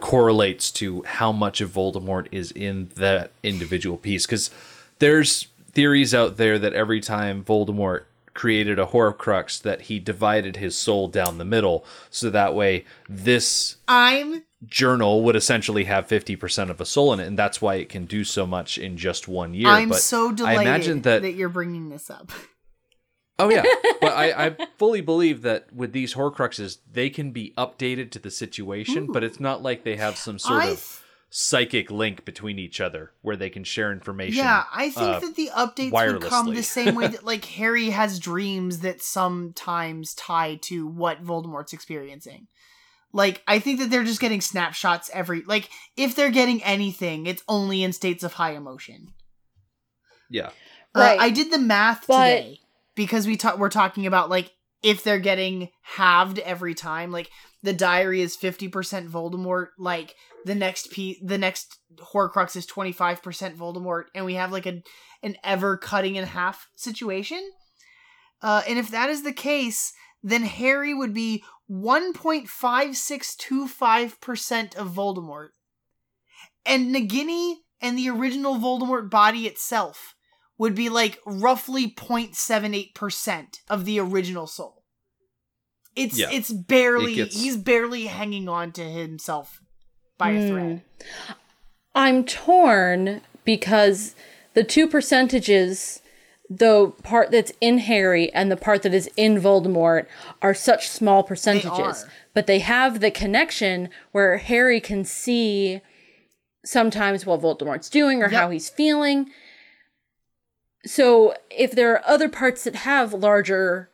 correlates to how much of Voldemort is in that individual piece because there's theories out there that every time Voldemort created a Horcrux that he divided his soul down the middle so that way this I'm journal would essentially have 50% of a soul in it and that's why it can do so much in just one year I'm but so I delighted imagine that, that you're bringing this up. Oh yeah, but I, I fully believe that with these Horcruxes, they can be updated to the situation, but it's not like they have some sort I of th- psychic link between each other where they can share information. Yeah, I think uh, that the updates would come the same way that like Harry has dreams that sometimes tie to what Voldemort's experiencing. Like I think that they're just getting snapshots every like if they're getting anything, it's only in states of high emotion. yeah, Uh, Right. I did the math But- today because we ta- we're talking about like if they're getting halved every time. Like the diary is 50% Voldemort, like the next p the next Horcrux is 25% Voldemort, and we have like a an ever cutting in half situation. Uh, and if that is the case, then Harry would be 1.5625% of Voldemort. And Nagini and the original Voldemort body itself would be like roughly 0.78% of the original soul. It's Yeah. it's barely It gets- he's barely hanging on to himself by a thread. Hmm. I'm torn because the two percentages, the part that's in Harry and the part that is in Voldemort, are such small percentages. are. But they have the connection where Harry can see sometimes what Voldemort's doing or how he's feeling. So if there are other parts that have larger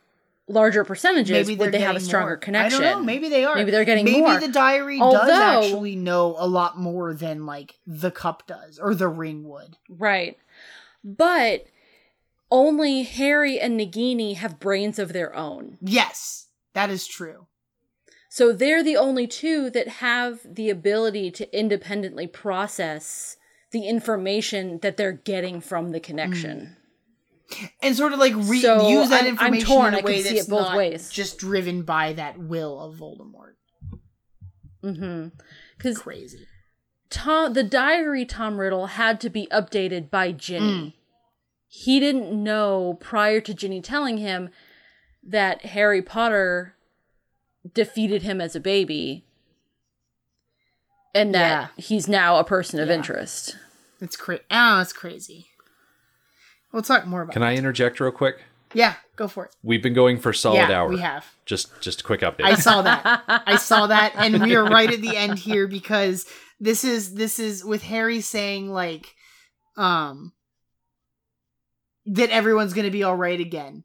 larger percentages, Maybe would they have a stronger more. connection? I don't know. Maybe they are. Maybe they're getting Maybe more. the diary Although- does actually know a lot more than like the cup does or the ring would. Right. But only Harry and Nagini have brains of their own. Yes, that is true. So they're the only two that have the ability to independently process the information that they're getting from the connection. And sort of like re- So, use that I'm- I'm information torn. in a I can way see it both not ways. just driven by that will of Voldemort. Mm-hmm. Because Crazy. Tom, the diary Tom Riddle had to be updated by Ginny. He didn't know prior to Ginny telling him that Harry Potter defeated him as a baby and that he's now a person of Yeah. interest. It's crazy. Oh, it's crazy. We'll talk more about. It. Can it. I interject real quick? Yeah, go for it. We've been going for a solid yeah, hour. we have. Just just a quick update. I saw that. I saw that, and we are right at the end here because this is this is with Harry saying like, um, that everyone's gonna be all right again.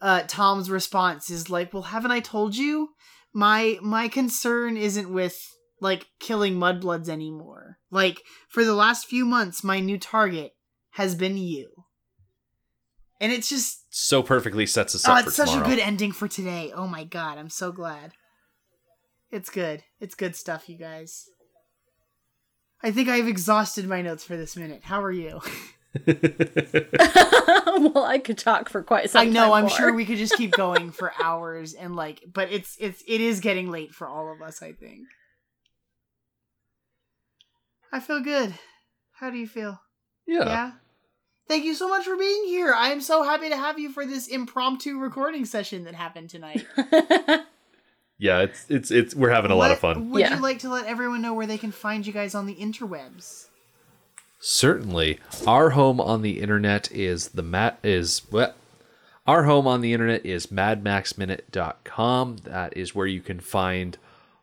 Uh, Tom's response is like, "Well, haven't I told you? My my concern isn't with like killing mudbloods anymore. Like for the last few months, my new target has been you." And it's just so perfectly sets us Oh, up for it's such tomorrow. a good ending for today. Oh my god, I'm so glad. It's good. It's good stuff, you guys. I think I've exhausted my notes for this minute. How are you? well, I could talk for quite some I know. time I'm more. sure we could just keep going for hours and like, but it's it's it is getting late for all of us. I think. I feel good. How do you feel? yeah. yeah. Thank you so much for being here. I am so happy to have you for this impromptu recording session that happened tonight. Yeah, it's it's it's we're having a lot of fun. Would Yeah. you like to let everyone know where they can find you guys on the interwebs? Certainly. Our home on the internet is the mat is what our home on the internet is madmaxminute.com. That is where you can find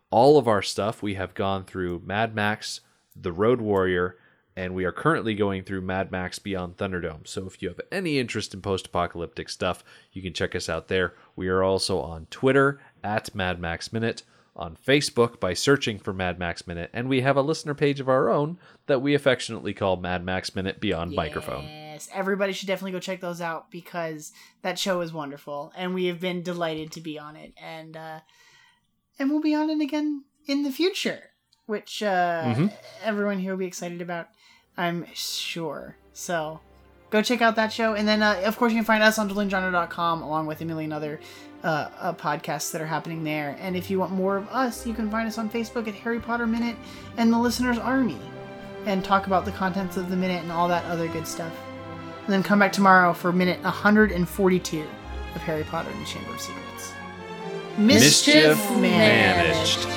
all of our stuff. We have gone through Mad Max, The Road Warrior, and we are currently going through Mad Max Beyond Thunderdome. So if you have any interest in post-apocalyptic stuff, you can check us out there. We are also on Twitter at Mad Max Minute, on Facebook by searching for Mad Max Minute, and we have a listener page of our own that we affectionately call Mad Max Minute Beyond Microphone. Yes, everybody should definitely go check those out because that show is wonderful, and we have been delighted to be on it, and uh, and we'll be on it again in the future, which uh, Mhm. everyone here will be excited about, I'm sure. So go check out that show, and then uh, of course you can find us on duelinggenre.com along with a million other uh, uh, podcasts that are happening there. And if you want more of us, you can find us on Facebook at Harry Potter Minute and the Listener's Army and talk about the contents of the minute and all that other good stuff. And then come back tomorrow for minute 142 of Harry Potter and the Chamber of Secrets. Mischief managed.